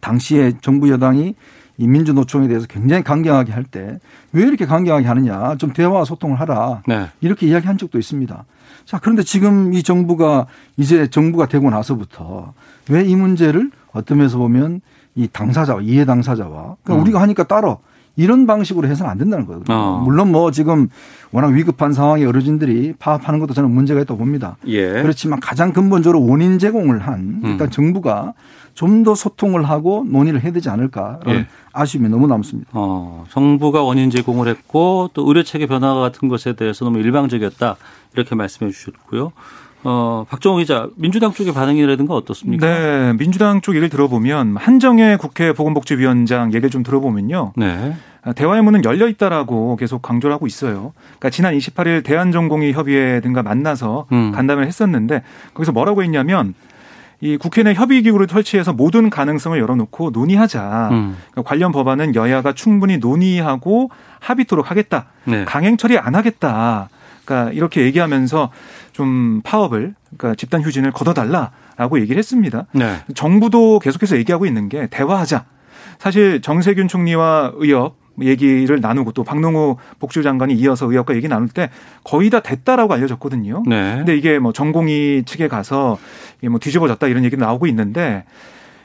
당시에 정부 여당이 이 민주노총에 대해서 굉장히 강경하게 할 때 왜 이렇게 강경하게 하느냐 좀 대화 소통을 하라 네. 이렇게 이야기한 적도 있습니다. 자 그런데 지금 이 정부가 이제 정부가 되고 나서부터 왜 이 문제를 어떤 면에서 보면 이 당사자와 이해 당사자와 그러니까 음. 우리가 하니까 따로 이런 방식으로 해서는 안 된다는 거거든요. 어. 물론 뭐 지금 워낙 위급한 상황에 어르신들이 파업하는 것도 저는 문제가 있다고 봅니다. 예. 그렇지만 가장 근본적으로 원인 제공을 한 일단 음. 정부가 좀 더 소통을 하고 논의를 해야 되지 않을까라는 예. 아쉬움이 너무 남습니다. 어, 정부가 원인 제공을 했고 또 의료 체계 변화 같은 것에 대해서 너무 일방적이었다 이렇게 말씀해 주셨고요. 어, 박정호 기자, 민주당 쪽의 반응이라든가 어떻습니까? 네, 민주당 쪽 얘기를 들어보면 한정혜 국회 보건복지위원장 얘기를 좀 들어보면요. 네. 대화의 문은 열려 있다라고 계속 강조를 하고 있어요. 그러니까 지난 28일 대한전공의 협의회 등과 만나서 음. 간담회를 했었는데 거기서 뭐라고 했냐면 이 국회 내 협의 기구를 설치해서 모든 가능성을 열어놓고 논의하자. 음. 그러니까 관련 법안은 여야가 충분히 논의하고 합의토록 하겠다. 네. 강행 처리 안 하겠다. 그러니까 이렇게 얘기하면서 좀 파업을 그러니까 집단 휴진을 걷어달라라고 얘기를 했습니다. 네. 정부도 계속해서 얘기하고 있는 게 대화하자. 사실 정세균 총리와 의협 얘기를 나누고 또 박농호 복지부 장관이 이어서 의협과 얘기 나눌 때 거의 다 됐다라고 알려졌거든요. 네. 근데 이게 뭐 전공의 측에 가서 이게 뭐 뒤집어졌다 이런 얘기도 나오고 있는데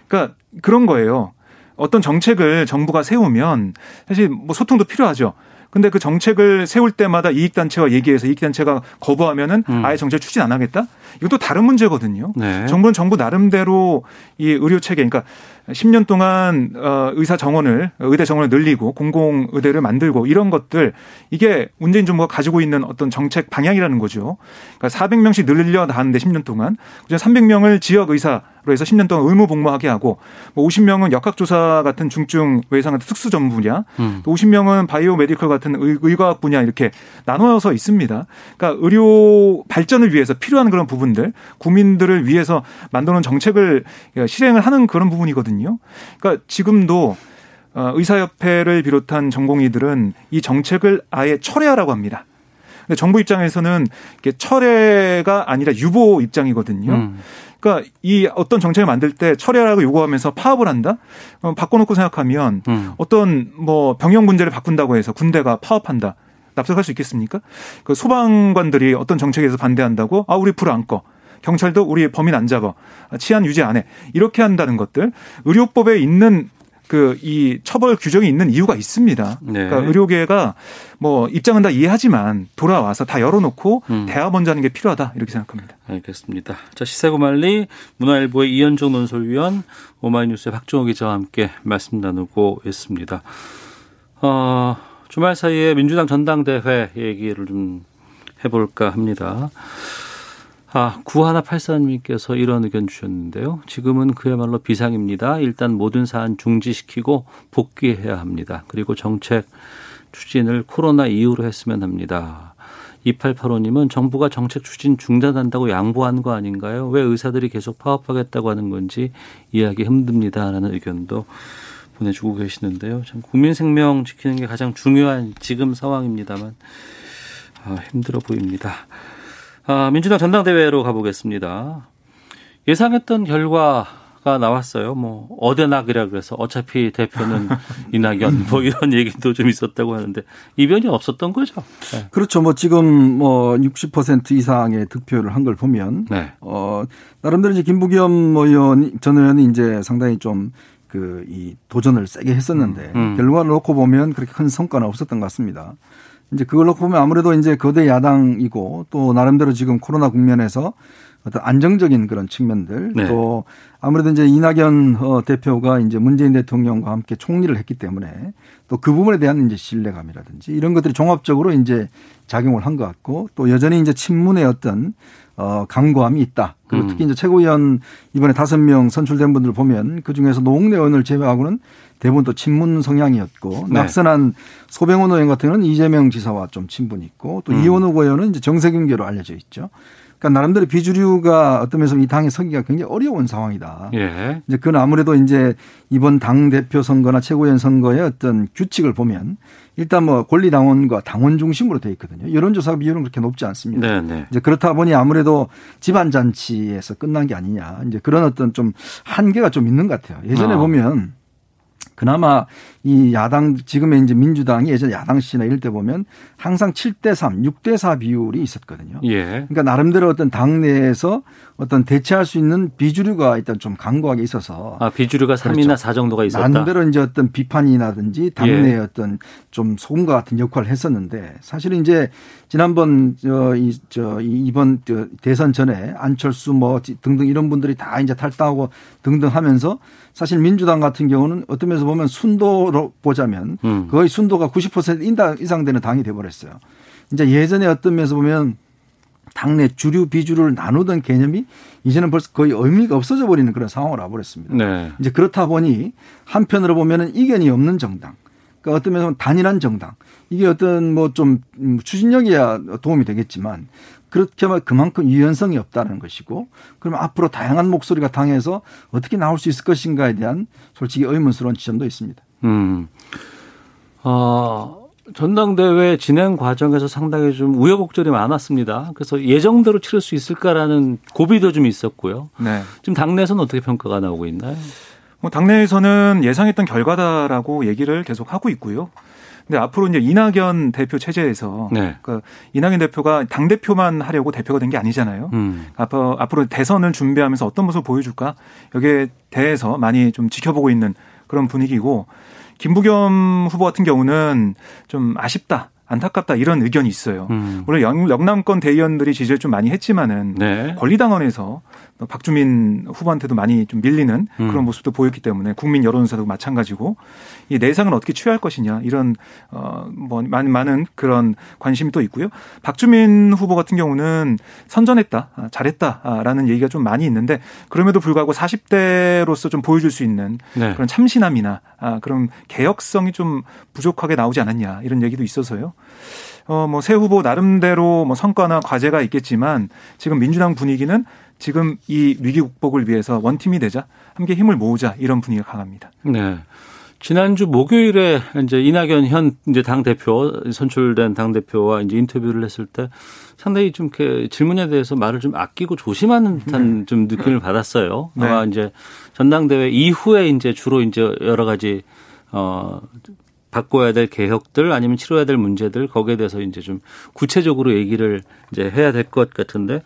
그러니까 그런 거예요. 어떤 정책을 정부가 세우면 사실 뭐 소통도 필요하죠. 근데 그 정책을 세울 때마다 이익단체와 얘기해서 이익단체가 거부하면은 음. 아예 정책 추진 안 하겠다? 이것도 다른 문제거든요. 네. 정부는 정부 나름대로 이 의료 체계, 그러니까 10년 동안 어 의사 정원을 의대 정원을 늘리고 공공 의대를 만들고 이런 것들 이게 문재인 정부가 가지고 있는 어떤 정책 방향이라는 거죠. 그러니까 400명씩 늘려 나왔는데 10년 동안 그중 300명을 지역 의사로 해서 10년 동안 의무 복무하게 하고 뭐 50명은 역학조사 같은 중증 외상 같은 특수 전문 분야, 음. 또 50명은 바이오 메디컬 같은 의, 과학 분야 이렇게 나눠서 있습니다. 그러니까 의료 발전을 위해서 필요한 그런 부분들 국민들을 위해서 만드는 정책을 실행을 하는 그런 부분이거든요. 그러니까 지금도 어, 의사협회를 비롯한 전공의들은 이 정책을 아예 철회하라고 합니다. 근데 정부 입장에서는 이게 철회가 아니라 유보 입장이거든요. 음. 그러니까 이 어떤 정책을 만들 때 철회라고 요구하면서 파업을 한다? 어, 바꿔놓고 생각하면 음. 어떤 뭐 병역 문제를 바꾼다고 해서 군대가 파업한다. 납득할 수 있겠습니까? 그 소방관들이 어떤 정책에서 반대한다고 아 우리 불 안 꺼. 경찰도 우리 범인 안 잡아. 치안 유지 안 해. 이렇게 한다는 것들. 의료법에 있는 그 이 처벌 규정이 있는 이유가 있습니다. 네. 그러니까 의료계가 뭐 입장은 다 이해하지만 돌아와서 다 열어놓고 음. 대화 먼저 하는 게 필요하다 이렇게 생각합니다. 알겠습니다. 자 시사고말리 문화일보의 이현종 논설위원 오마이뉴스의 박종호 기자와 함께 말씀 나누고 있습니다. 어, 주말 사이에 민주당 전당대회 얘기를 좀 해볼까 합니다. 아, 구하나 팔사님께서 이런 의견 주셨는데요. 지금은 그야말로 비상입니다. 일단 모든 사안 중지시키고 복귀해야 합니다. 그리고 정책 추진을 코로나 이후로 했으면 합니다. 2885님은 정부가 정책 추진 중단한다고 양보한 거 아닌가요? 왜 의사들이 계속 파업하겠다고 하는 건지 이해하기 힘듭니다 라는 의견도 보내주고 계시는데요. 참 국민 생명 지키는 게 가장 중요한 지금 상황입니다만 아, 힘들어 보입니다. 아, 민주당 전당대회로 가보겠습니다. 예상했던 결과가 나왔어요. 뭐 어대낙이라 그래서 어차피 대표는 이낙연 뭐 이런 얘기도 좀 있었다고 하는데 이변이 없었던 거죠. 네. 그렇죠. 뭐 지금 뭐 60% 이상의 득표를 한 걸 보면 네. 어 나름대로 이제 김부겸 뭐 의원 전 의원이 이제 상당히 좀 그 이 도전을 세게 했었는데 음. 결과를 놓고 보면 그렇게 큰 성과는 없었던 것 같습니다. 이제 그걸 놓고 보면 아무래도 이제 거대 야당이고 또 나름대로 지금 코로나 국면에서 어떤 안정적인 그런 측면들 네. 또 아무래도 이제 이낙연 어, 대표가 이제 문재인 대통령과 함께 총리를 했기 때문에 또 그 부분에 대한 이제 신뢰감이라든지 이런 것들이 종합적으로 이제 작용을 한 것 같고 또 여전히 이제 친문의 어떤 어, 강고함이 있다. 그리고 음. 특히 이제 최고위원 이번에 다섯 명 선출된 분들 보면 그 중에서 노웅래 의원을 제외하고는 대부분 또 친문 성향이었고 네. 낙선한 소병원 의원 같은 경우는 이재명 지사와 좀 친분이 있고 또 음. 이원욱 의원은 이제 정세균계로 알려져 있죠. 그러니까 나름대로 비주류가 어떤 면에서 이 당에 서기가 굉장히 어려운 상황이다. 예. 이제 그건 아무래도 이제 이번 당 대표 선거나 최고위원 선거의 어떤 규칙을 보면 일단 뭐 권리 당원과 당원 중심으로 돼 있거든요. 여론조사 비율은 그렇게 높지 않습니다. 네네. 네. 이제 그렇다 보니 아무래도 집안 잔치에서 끝난 게 아니냐. 이제 그런 어떤 좀 한계가 좀 있는 것 같아요. 예전에 어. 보면 그나마 이 야당 지금의 이제 민주당이 예전 야당 시나 이럴 때 보면 항상 7대 3, 6대 4 비율이 있었거든요. 예. 그러니까 나름대로 어떤 당내에서 어떤 대체할 수 있는 비주류가 일단 좀 강고하게 있어서 아 비주류가 3이나 그렇죠. 4 정도가 있었다. 나름대로 이제 어떤 비판이라든지 당내의 예. 어떤 좀 소금과 같은 역할을 했었는데 사실은 이제 지난번 저이 저 이번 저 대선 전에 안철수 뭐 등등 이런 분들이 다 이제 탈당하고 등등 하면서 사실 민주당 같은 경우는 어떤 면에서 보면 순도로 보자면 음. 거의 순도가 90% 이상 되는 당이 돼버렸어요. 이제 예전에 어떤 면에서 보면 당내 주류 비주류를 나누던 개념이 이제는 벌써 거의 의미가 없어져 버리는 그런 상황을 와버렸습니다. 네. 이제 그렇다 보니 한편으로 보면은 이견이 없는 정당. 그러니까 어떤 면에서 단일한 정당. 이게 어떤 뭐 좀 추진력이야 도움이 되겠지만 그렇게 하면 그만큼 유연성이 없다는 것이고 그러면 앞으로 다양한 목소리가 당해서 어떻게 나올 수 있을 것인가에 대한 솔직히 의문스러운 지점도 있습니다. 음. 어, 전당대회 진행 과정에서 상당히 좀 우여곡절이 많았습니다. 그래서 예정대로 치를 수 있을까라는 고비도 좀 있었고요. 네. 지금 당내에서는 어떻게 평가가 나오고 있나요? 뭐 당내에서는 예상했던 결과다라고 얘기를 계속 하고 있고요. 근데 앞으로 이제 이낙연 대표 체제에서 네. 그 이낙연 대표가 당 대표만 하려고 대표가 된 게 아니잖아요. 음. 앞으로 앞으로 대선을 준비하면서 어떤 모습을 보여줄까 여기에 대해서 많이 좀 지켜보고 있는 그런 분위기고 김부겸 후보 같은 경우는 좀 아쉽다. 안타깝다 이런 의견이 있어요. 음. 물론 영남권 대의원들이 지지를 좀 많이 했지만은 네. 권리당원에서 박주민 후보한테도 많이 좀 밀리는 음. 그런 모습도 보였기 때문에 국민 여론조사도 마찬가지고 이 내상은 어떻게 취할 것이냐 이런 어뭐 많은 많은 그런 관심이 또 있고요. 박주민 후보 같은 경우는 선전했다, 아, 잘했다라는 얘기가 좀 많이 있는데 그럼에도 불구하고 40대로서 좀 보여줄 수 있는 네. 그런 참신함이나 아, 그런 개혁성이 좀 부족하게 나오지 않았냐 이런 얘기도 있어서요. 어, 뭐, 새 후보 나름대로 뭐 성과나 과제가 있겠지만 지금 민주당 분위기는 지금 이 위기 극복을 위해서 원팀이 되자 함께 힘을 모으자 이런 분위기가 강합니다. 네. 지난주 목요일에 이제 이낙연 현 이제 당 대표 선출된 당 대표와 이제 인터뷰를 했을 때 상당히 좀 이렇게 질문에 대해서 말을 좀 아끼고 조심하는 듯한 네. 좀 느낌을 받았어요. 네. 아마 이제 전당대회 이후에 이제 주로 이제 여러 가지 어 바꿔야 될 개혁들 아니면 치러야 될 문제들 거기에 대해서 이제 좀 구체적으로 얘기를 이제 해야 될 것 같은데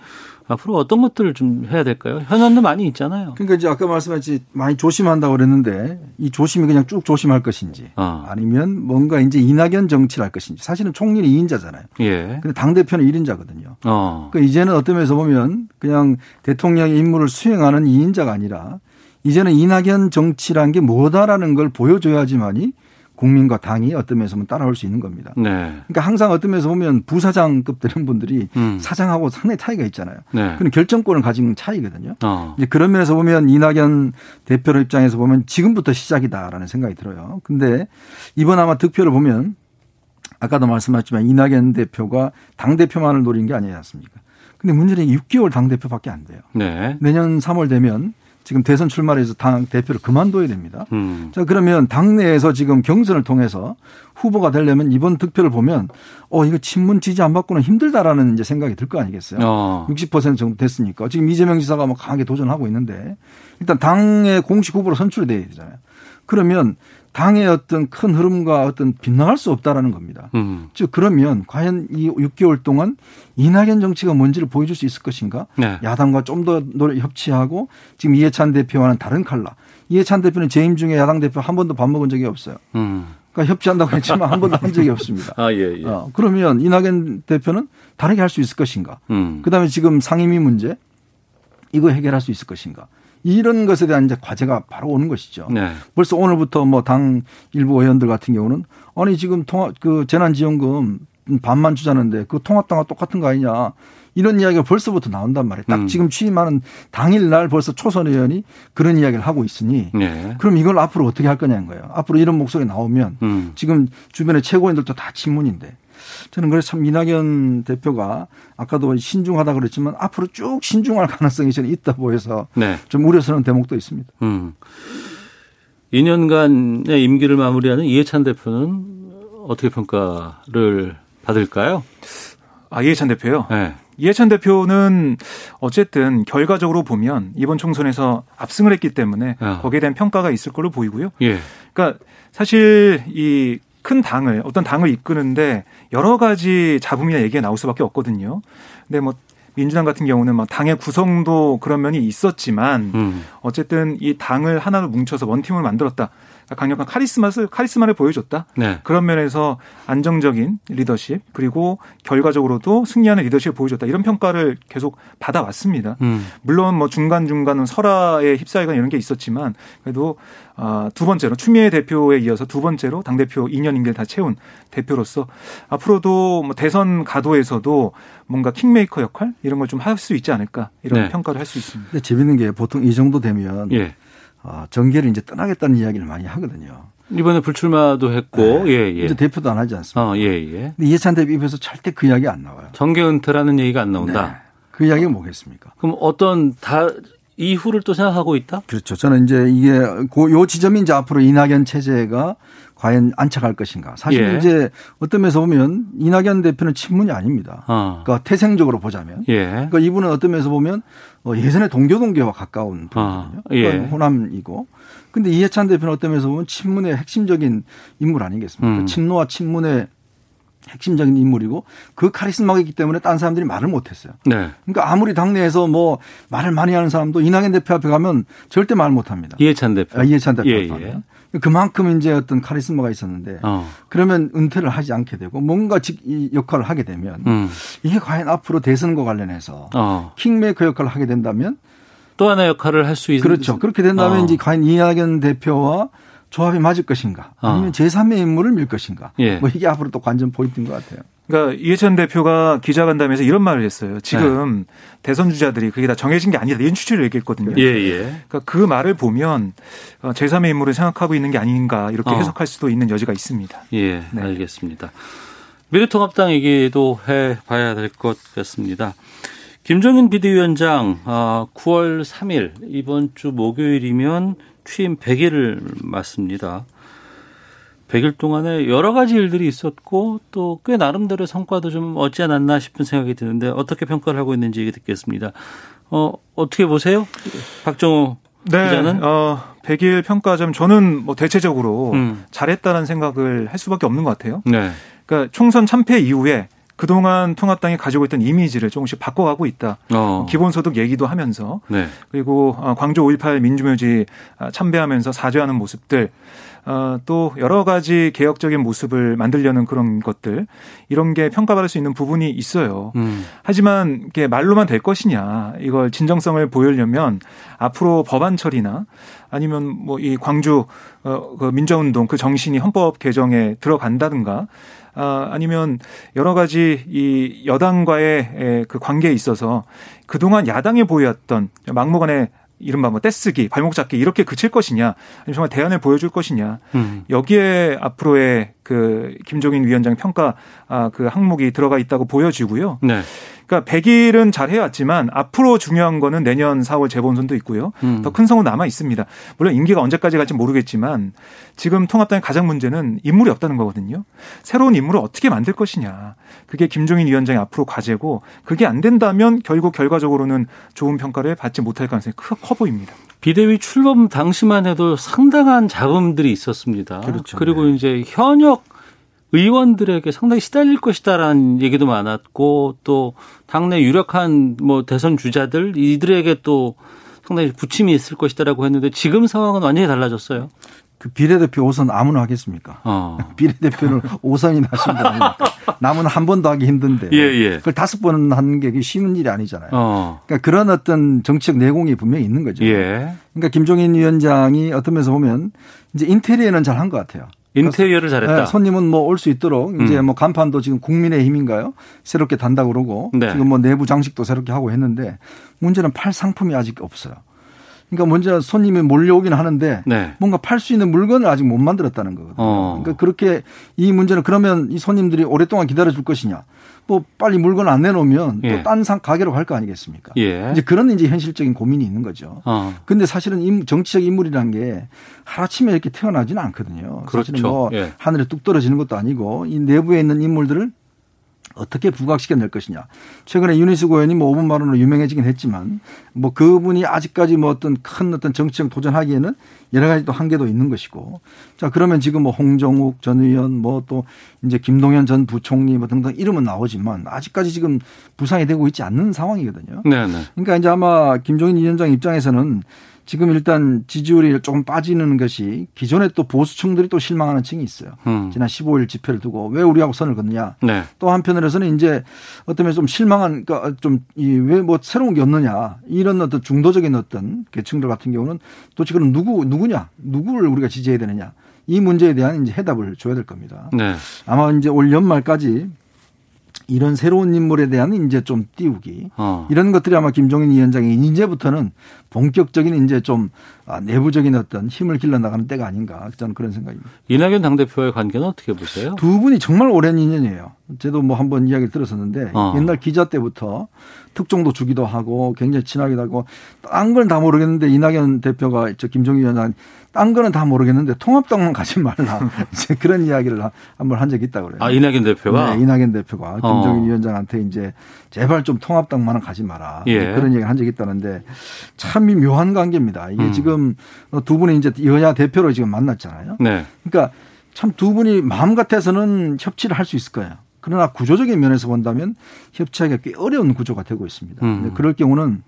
앞으로 어떤 것들을 좀 해야 될까요? 현안도 많이 있잖아요. 그러니까 이제 아까 말씀하신 많이 조심한다고 그랬는데 이 조심이 그냥 쭉 조심할 것인지 어. 아니면 뭔가 이제 이낙연 정치를 할 것인지 사실은 총리는 2인자잖아요. 예. 근데 당 대표는 1인자거든요. 어. 그러니까 이제는 어떤 면에서 보면 그냥 대통령의 임무를 수행하는 2인자가 아니라 이제는 이낙연 정치란 게 뭐다라는 걸 보여줘야지만이 국민과 당이 어떤 면에서 보면 따라올 수 있는 겁니다. 네. 그러니까 항상 어떤 면에서 보면 부사장급 되는 분들이 음. 사장하고 상당히 차이가 있잖아요. 네. 그런 결정권을 가진 차이거든요. 어. 이제 그런 면에서 보면 이낙연 대표 입장에서 보면 지금부터 시작이다라는 생각이 들어요. 근데 이번 아마 득표를 보면 아까도 말씀하셨지만 이낙연 대표가 당 대표만을 노린 게 아니지 않습니까? 근데 문제는 6개월 당 대표밖에 안 돼요. 네. 내년 3월 되면 지금 대선 출마해서 당 대표를 그만둬야 됩니다. 음. 자 그러면 당내에서 지금 경선을 통해서 후보가 되려면 이번 득표를 보면 어 이거 친문 지지 안 받고는 힘들다라는 이제 생각이 들 거 아니겠어요? 어. 60% 정도 됐으니까 지금 이재명 지사가 막 강하게 도전하고 있는데 일단 당의 공식 후보로 선출이 돼야 되잖아요. 그러면 당의 어떤 큰 흐름과 어떤 빗나갈 수 없다라는 겁니다. 음. 즉 그러면 과연 이 6개월 동안 이낙연 정치가 뭔지를 보여줄 수 있을 것인가? 네. 야당과 좀더 협치하고 지금 이해찬 대표와는 다른 칼라. 이해찬 대표는 재임 중에 야당 대표 한 번도 밥 먹은 적이 없어요. 음. 그러니까 협치한다고 했지만 한 번도 한 적이 없습니다. 아, 예, 예. 어, 그러면 이낙연 대표는 다르게 할 수 있을 것인가? 음. 그다음에 지금 상임위 문제 이거 해결할 수 있을 것인가? 이런 것에 대한 이제 과제가 바로 오는 것이죠. 네. 벌써 오늘부터 뭐 당 일부 의원들 같은 경우는 아니 지금 통합 그 재난지원금 반만 주자는데 그 통합당과 똑같은 거 아니냐. 이런 이야기가 벌써부터 나온단 말이에요. 딱 음. 지금 취임하는 당일날 벌써 초선 의원이 그런 이야기를 하고 있으니 네. 그럼 이걸 앞으로 어떻게 할 거냐는 거예요. 앞으로 이런 목소리 나오면 음. 지금 주변의 최고인들도 다 친문인데 저는 그래서 참 이낙연 대표가 아까도 신중하다 그랬지만 앞으로 쭉 신중할 가능성이 저는 있다 보여서 네. 좀 우려스러운 대목도 있습니다. 음. 2년간의 임기를 마무리하는 이해찬 대표는 어떻게 평가를 받을까요? 아, 이해찬 대표요? 네. 이해찬 대표는 어쨌든 결과적으로 보면 이번 총선에서 압승을 했기 때문에 야. 아. 거기에 대한 평가가 있을 걸로 보이고요. 예. 그러니까 사실 이 큰 당을 어떤 당을 이끄는데 여러 가지 잡음이나 얘기가 나올 수밖에 없거든요. 근데 뭐 민주당 같은 경우는 막 당의 구성도 그런 면이 있었지만 음. 어쨌든 이 당을 하나로 뭉쳐서 원팀을 만들었다. 강력한 카리스마를 카리스마를 보여줬다. 네. 그런 면에서 안정적인 리더십 그리고 결과적으로도 승리하는 리더십을 보여줬다. 이런 평가를 계속 받아왔습니다. 음. 물론 뭐 중간 중간은 설화에 휩싸이거나 이런 게 있었지만 그래도 아, 두 번째로 추미애 대표에 이어서 두 번째로 당 대표 2년 임기를 다 채운 대표로서 앞으로도 뭐 대선 가도에서도 뭔가 킹메이커 역할 이런 걸 좀 할 수 있지 않을까 이런 네. 평가를 할 수 있습니다. 재밌는 게 보통 이 정도 되면 예. 어, 정계를 이제 떠나겠다는 이야기를 많이 하거든요. 이번에 불출마도 했고, 네. 예, 예. 이제 대표도 안 하지 않습니까? 어, 예, 예. 근데 이해찬 대표 입에서 절대 그 이야기 안 나와요. 정계 은퇴라는 얘기가 안 나온다. 네. 그 이야기가 뭐겠습니까? 그럼 어떤 다 이후를 또 생각하고 있다? 그렇죠. 저는 이제 이게 요 지점이 이제 앞으로 이낙연 체제가 과연 안착할 것인가. 사실 예. 이제 어떤 면에서 보면 이낙연 대표는 친문이 아닙니다. 어. 그러니까 태생적으로 보자면. 예. 그러니까 이분은 어떤 면에서 보면 어, 예전에 동교동계와 가까운 어. 분이거든요. 어. 예. 호남이고. 근데 이해찬 대표는 어떤 면에서 보면 친문의 핵심적인 인물 아니겠습니까? 음. 친노와 친문의 핵심적인 인물이고 그 카리스마가 있기 때문에 딴 사람들이 말을 못했어요. 네. 그러니까 아무리 당내에서 뭐 말을 많이 하는 사람도 이낙연 대표 앞에 가면 절대 말 못합니다. 이해찬 대표. 아, 이해찬 대표 예, 예. 그만큼 이제 어떤 카리스마가 있었는데 어. 그러면 은퇴를 하지 않게 되고 뭔가 이 역할을 하게 되면 음. 이게 과연 앞으로 대선과 관련해서 어. 킹메이커 역할을 하게 된다면 또 하나 역할을 할 수 있는 그렇죠. 그렇게 된다면 어. 이제 과연 이낙연 대표와 조합이 맞을 것인가 아니면 어. 제3의 인물을 밀 것인가 예. 뭐 이게 앞으로 또 관전 포인트인 것 같아요. 그러니까 이해찬 대표가 기자간담회에서 이런 말을 했어요. 지금 네. 대선 주자들이 그게 다 정해진 게 아니다 이런 취지를 얘기했거든요. 예, 예. 그러니까 그 말을 보면 어, 제3의 인물을 생각하고 있는 게 아닌가 이렇게 어. 해석할 수도 있는 여지가 있습니다. 예, 네. 알겠습니다. 미래통합당 얘기도 해봐야 될 것 같습니다. 김종인 비대위원장 9월 어, 3일 이번 주 목요일이면 취임 100일을 맞습니다. 100일 동안에 여러 가지 일들이 있었고 또 꽤 나름대로 성과도 좀 얻지 않았나 싶은 생각이 드는데 어떻게 평가를 하고 있는지 듣겠습니다. 어, 어떻게 보세요? 박정호 네, 기자는? 어, 100일 평가점 저는 뭐 대체적으로 음. 잘했다는 생각을 할 수밖에 없는 것 같아요. 네. 그러니까 총선 참패 이후에 그동안 통합당이 가지고 있던 이미지를 조금씩 바꿔가고 있다. 어. 기본소득 얘기도 하면서 네. 그리고 어, 광주 5.18 민주묘지 아, 참배하면서 사죄하는 모습들 어, 또 여러 가지 개혁적인 모습을 만들려는 그런 것들 이런 게 평가받을 수 있는 부분이 있어요. 음. 하지만 이게 말로만 될 것이냐 이걸 진정성을 보이려면 앞으로 법안 처리나 아니면 뭐 이 광주 어, 그 민주운동 그 정신이 헌법 개정에 들어간다든가 아, 아니면 여러 가지 이 여당과의 그 관계에 있어서 그동안 야당에 보였던 막무가내 이른바 뭐 떼쓰기, 발목 잡기 이렇게 그칠 것이냐, 아니면 정말 대안을 보여줄 것이냐. 음. 여기에 앞으로의 그 김종인 위원장 평가 아, 그 항목이 들어가 있다고 보여지고요. 네. 그러니까 100일은 잘 해왔지만 앞으로 중요한 거는 내년 4월 재본선도 있고요. 음. 더큰 성은 남아 있습니다. 물론 임기가 언제까지 갈지 모르겠지만 지금 통합당의 가장 문제는 인물이 없다는 거거든요. 새로운 인물을 어떻게 만들 것이냐. 그게 김종인 위원장의 앞으로 과제고 그게 안 된다면 결국 결과적으로는 좋은 평가를 받지 못할 가능성이 커 보입니다. 비대위 출범 당시만 해도 상당한 자금들이 있었습니다. 그렇죠. 그리고 네. 이제 현역 의원들에게 상당히 시달릴 것이다라는 얘기도 많았고 또 당내 유력한 뭐 대선 주자들 이들에게 또 상당히 부침이 있을 것이다라고 했는데 지금 상황은 완전히 달라졌어요. 그 비례대표 5선 아무나 하겠습니까? 어. 비례대표를 5선이나 하신 거니까 남은 한 번도 하기 힘든데 예, 예. 그걸 다섯 번 하는 게 쉬운 일이 아니잖아요. 어. 그러니까 그런 어떤 정치적 내공이 분명히 있는 거죠. 예. 그러니까 김종인 위원장이 어떤 면에서 보면 이제 인테리어는 잘 한 것 같아요. 인테리어를 잘했다. 네, 손님은 뭐 올 수 있도록 이제 음. 뭐 간판도 지금 국민의 힘인가요? 새롭게 단다 그러고 네. 지금 뭐 내부 장식도 새롭게 하고 했는데 문제는 팔 상품이 아직 없어요. 그러니까 먼저 손님이 몰려오긴 하는데 네. 뭔가 팔 수 있는 물건을 아직 못 만들었다는 거거든요. 어. 그러니까 그렇게 이 문제는 그러면 이 손님들이 오랫동안 기다려 줄 것이냐. 뭐 빨리 물건을 안 내놓으면 예. 또딴 상 가게로 갈 거 아니겠습니까? 예. 이제 그런 이제 현실적인 고민이 있는 거죠. 어. 근데 사실은 정치적 인물이라는 게 하루아침에 이렇게 태어나지는 않거든요. 그렇죠. 사실은 뭐 예. 하늘에 뚝 떨어지는 것도 아니고 이 내부에 있는 인물들을 어떻게 부각시켜 낼 것이냐. 최근에 유니스 고현이 뭐 5분 발언으로 유명해지긴 했지만 뭐 그분이 아직까지 뭐 어떤 큰 어떤 정치적 도전하기에는 여러 가지 또 한계도 있는 것이고. 자, 그러면 지금 뭐 홍정욱 전 의원 뭐 또 이제 김동연 전 부총리 뭐 등등 이름은 나오지만 아직까지 지금 부상이 되고 있지 않는 상황이거든요. 네, 네. 그러니까 이제 아마 김종인 위원장 입장에서는 지금 일단 지지율이 조금 빠지는 것이 기존에 또 보수층들이 또 실망하는 층이 있어요. 음. 지난 15일 집회를 두고 왜 우리하고 선을 긋느냐. 네. 또 한편으로서는 이제 어떤 면좀 실망한 그러니까 좀왜 뭐 새로운 게 없느냐 이런 어떤 중도적인 어떤 계층들 같은 경우는 도대체 그럼 누구 누구냐 누구를 우리가 지지해야 되느냐 이 문제에 대한 이제 해답을 줘야 될 겁니다. 네. 아마 이제 올 연말까지 이런 새로운 인물에 대한 이제 좀 띄우기 어. 이런 것들이 아마 김종인 위원장이 이제부터는 본격적인 이제 좀 아, 내부적인 어떤 힘을 길러 나가는 때가 아닌가 저는 그런 생각입니다. 이낙연 당대표의 관계는 어떻게 보세요? 두 분이 정말 오랜 인연이에요. 저도 뭐 한번 이야기를 들었었는데 어. 옛날 기자 때부터 특종도 주기도 하고 굉장히 친하기도 하고 딴 건 다 모르겠는데 이낙연 대표가 저 김종인 위원장 딴 거는 다 모르겠는데 통합당만 가지 말라. 이제 그런 이야기를 한번 한 적이 있다고 그래요. 아, 이낙연 대표가? 네, 이낙연 대표가 어. 김종인 위원장한테 이제 제발 좀 통합당만은 가지 마라. 예. 그런 얘기 한 적이 있다는데 참 묘한 관계입니다. 이게 음. 지금 두 분이 이제 여야 대표로 지금 만났잖아요. 네. 그러니까 참 두 분이 마음 같아서는 협치를 할 수 있을 거예요. 그러나 구조적인 면에서 본다면 협치하기가 꽤 어려운 구조가 되고 있습니다. 음. 그럴 경우는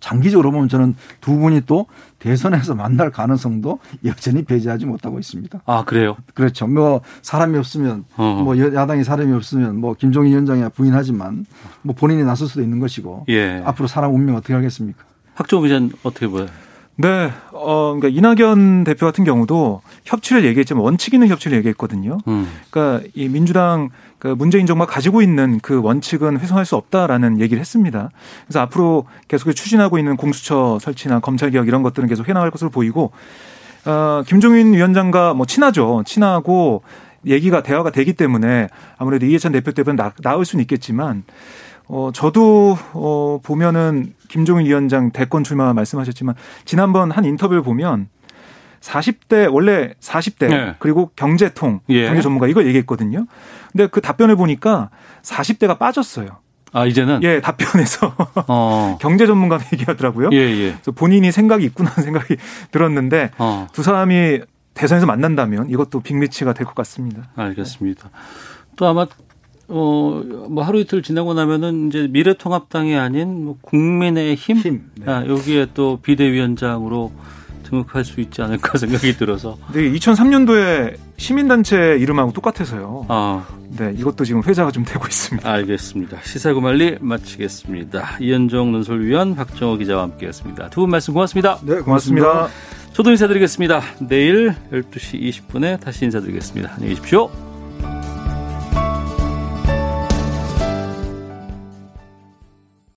장기적으로 보면 저는 두 분이 또 대선에서 만날 가능성도 여전히 배제하지 못하고 있습니다. 아 그래요? 그렇죠. 뭐 사람이 없으면 어. 뭐 야당이 사람이 없으면 뭐 김종인 위원장이야 부인하지만 뭐 본인이 나설 수도 있는 것이고 예. 앞으로 사람 운명 어떻게 하겠습니까? 학종 기자는 어떻게 보여요? 네, 어, 그러니까 이낙연 대표 같은 경우도 협치를 얘기했지만 원칙 있는 협치를 얘기했거든요. 음. 그러니까 이 민주당 그 문재인 정부가 가지고 있는 그 원칙은 훼손할 수 없다라는 얘기를 했습니다. 그래서 앞으로 계속 추진하고 있는 공수처 설치나 검찰 개혁 이런 것들은 계속 해나갈 것으로 보이고, 어, 김종인 위원장과 뭐 친하죠. 친하고 얘기가 대화가 되기 때문에 아무래도 이해찬 대표 때문에 나, 나을 수는 있겠지만 어, 저도, 어, 보면은 김종인 위원장 대권 출마 말씀하셨지만 지난번 한 인터뷰를 보면 40대 원래 40대 네. 그리고 경제통 예. 경제 전문가 이걸 얘기했거든요. 근데 그 답변을 보니까 40대가 빠졌어요. 아 이제는 예 답변에서 어. 경제 전문가 얘기하더라고요. 예, 예. 그래서 본인이 생각이 있구나 생각이 들었는데 어. 두 사람이 대선에서 만난다면 이것도 빅매치가 될 것 같습니다. 알겠습니다. 또 아마 어, 뭐 하루 이틀 지나고 나면은 이제 미래통합당이 아닌 뭐 국민의힘 힘, 네. 아, 여기에 또 비대위원장으로 등록할 수 있지 않을까 생각이 들어서. 네, 2003년도에 시민단체 이름하고 똑같아서요. 아. 네, 이것도 지금 회자가 좀 되고 있습니다. 알겠습니다. 시사구말리 마치겠습니다. 이현종 논설위원 박정호 기자와 함께했습니다. 두 분 말씀 고맙습니다. 네, 고맙습니다. 고맙습니다. 저도 인사드리겠습니다. 내일 12시 20분에 다시 인사드리겠습니다. 안녕히 계십시오.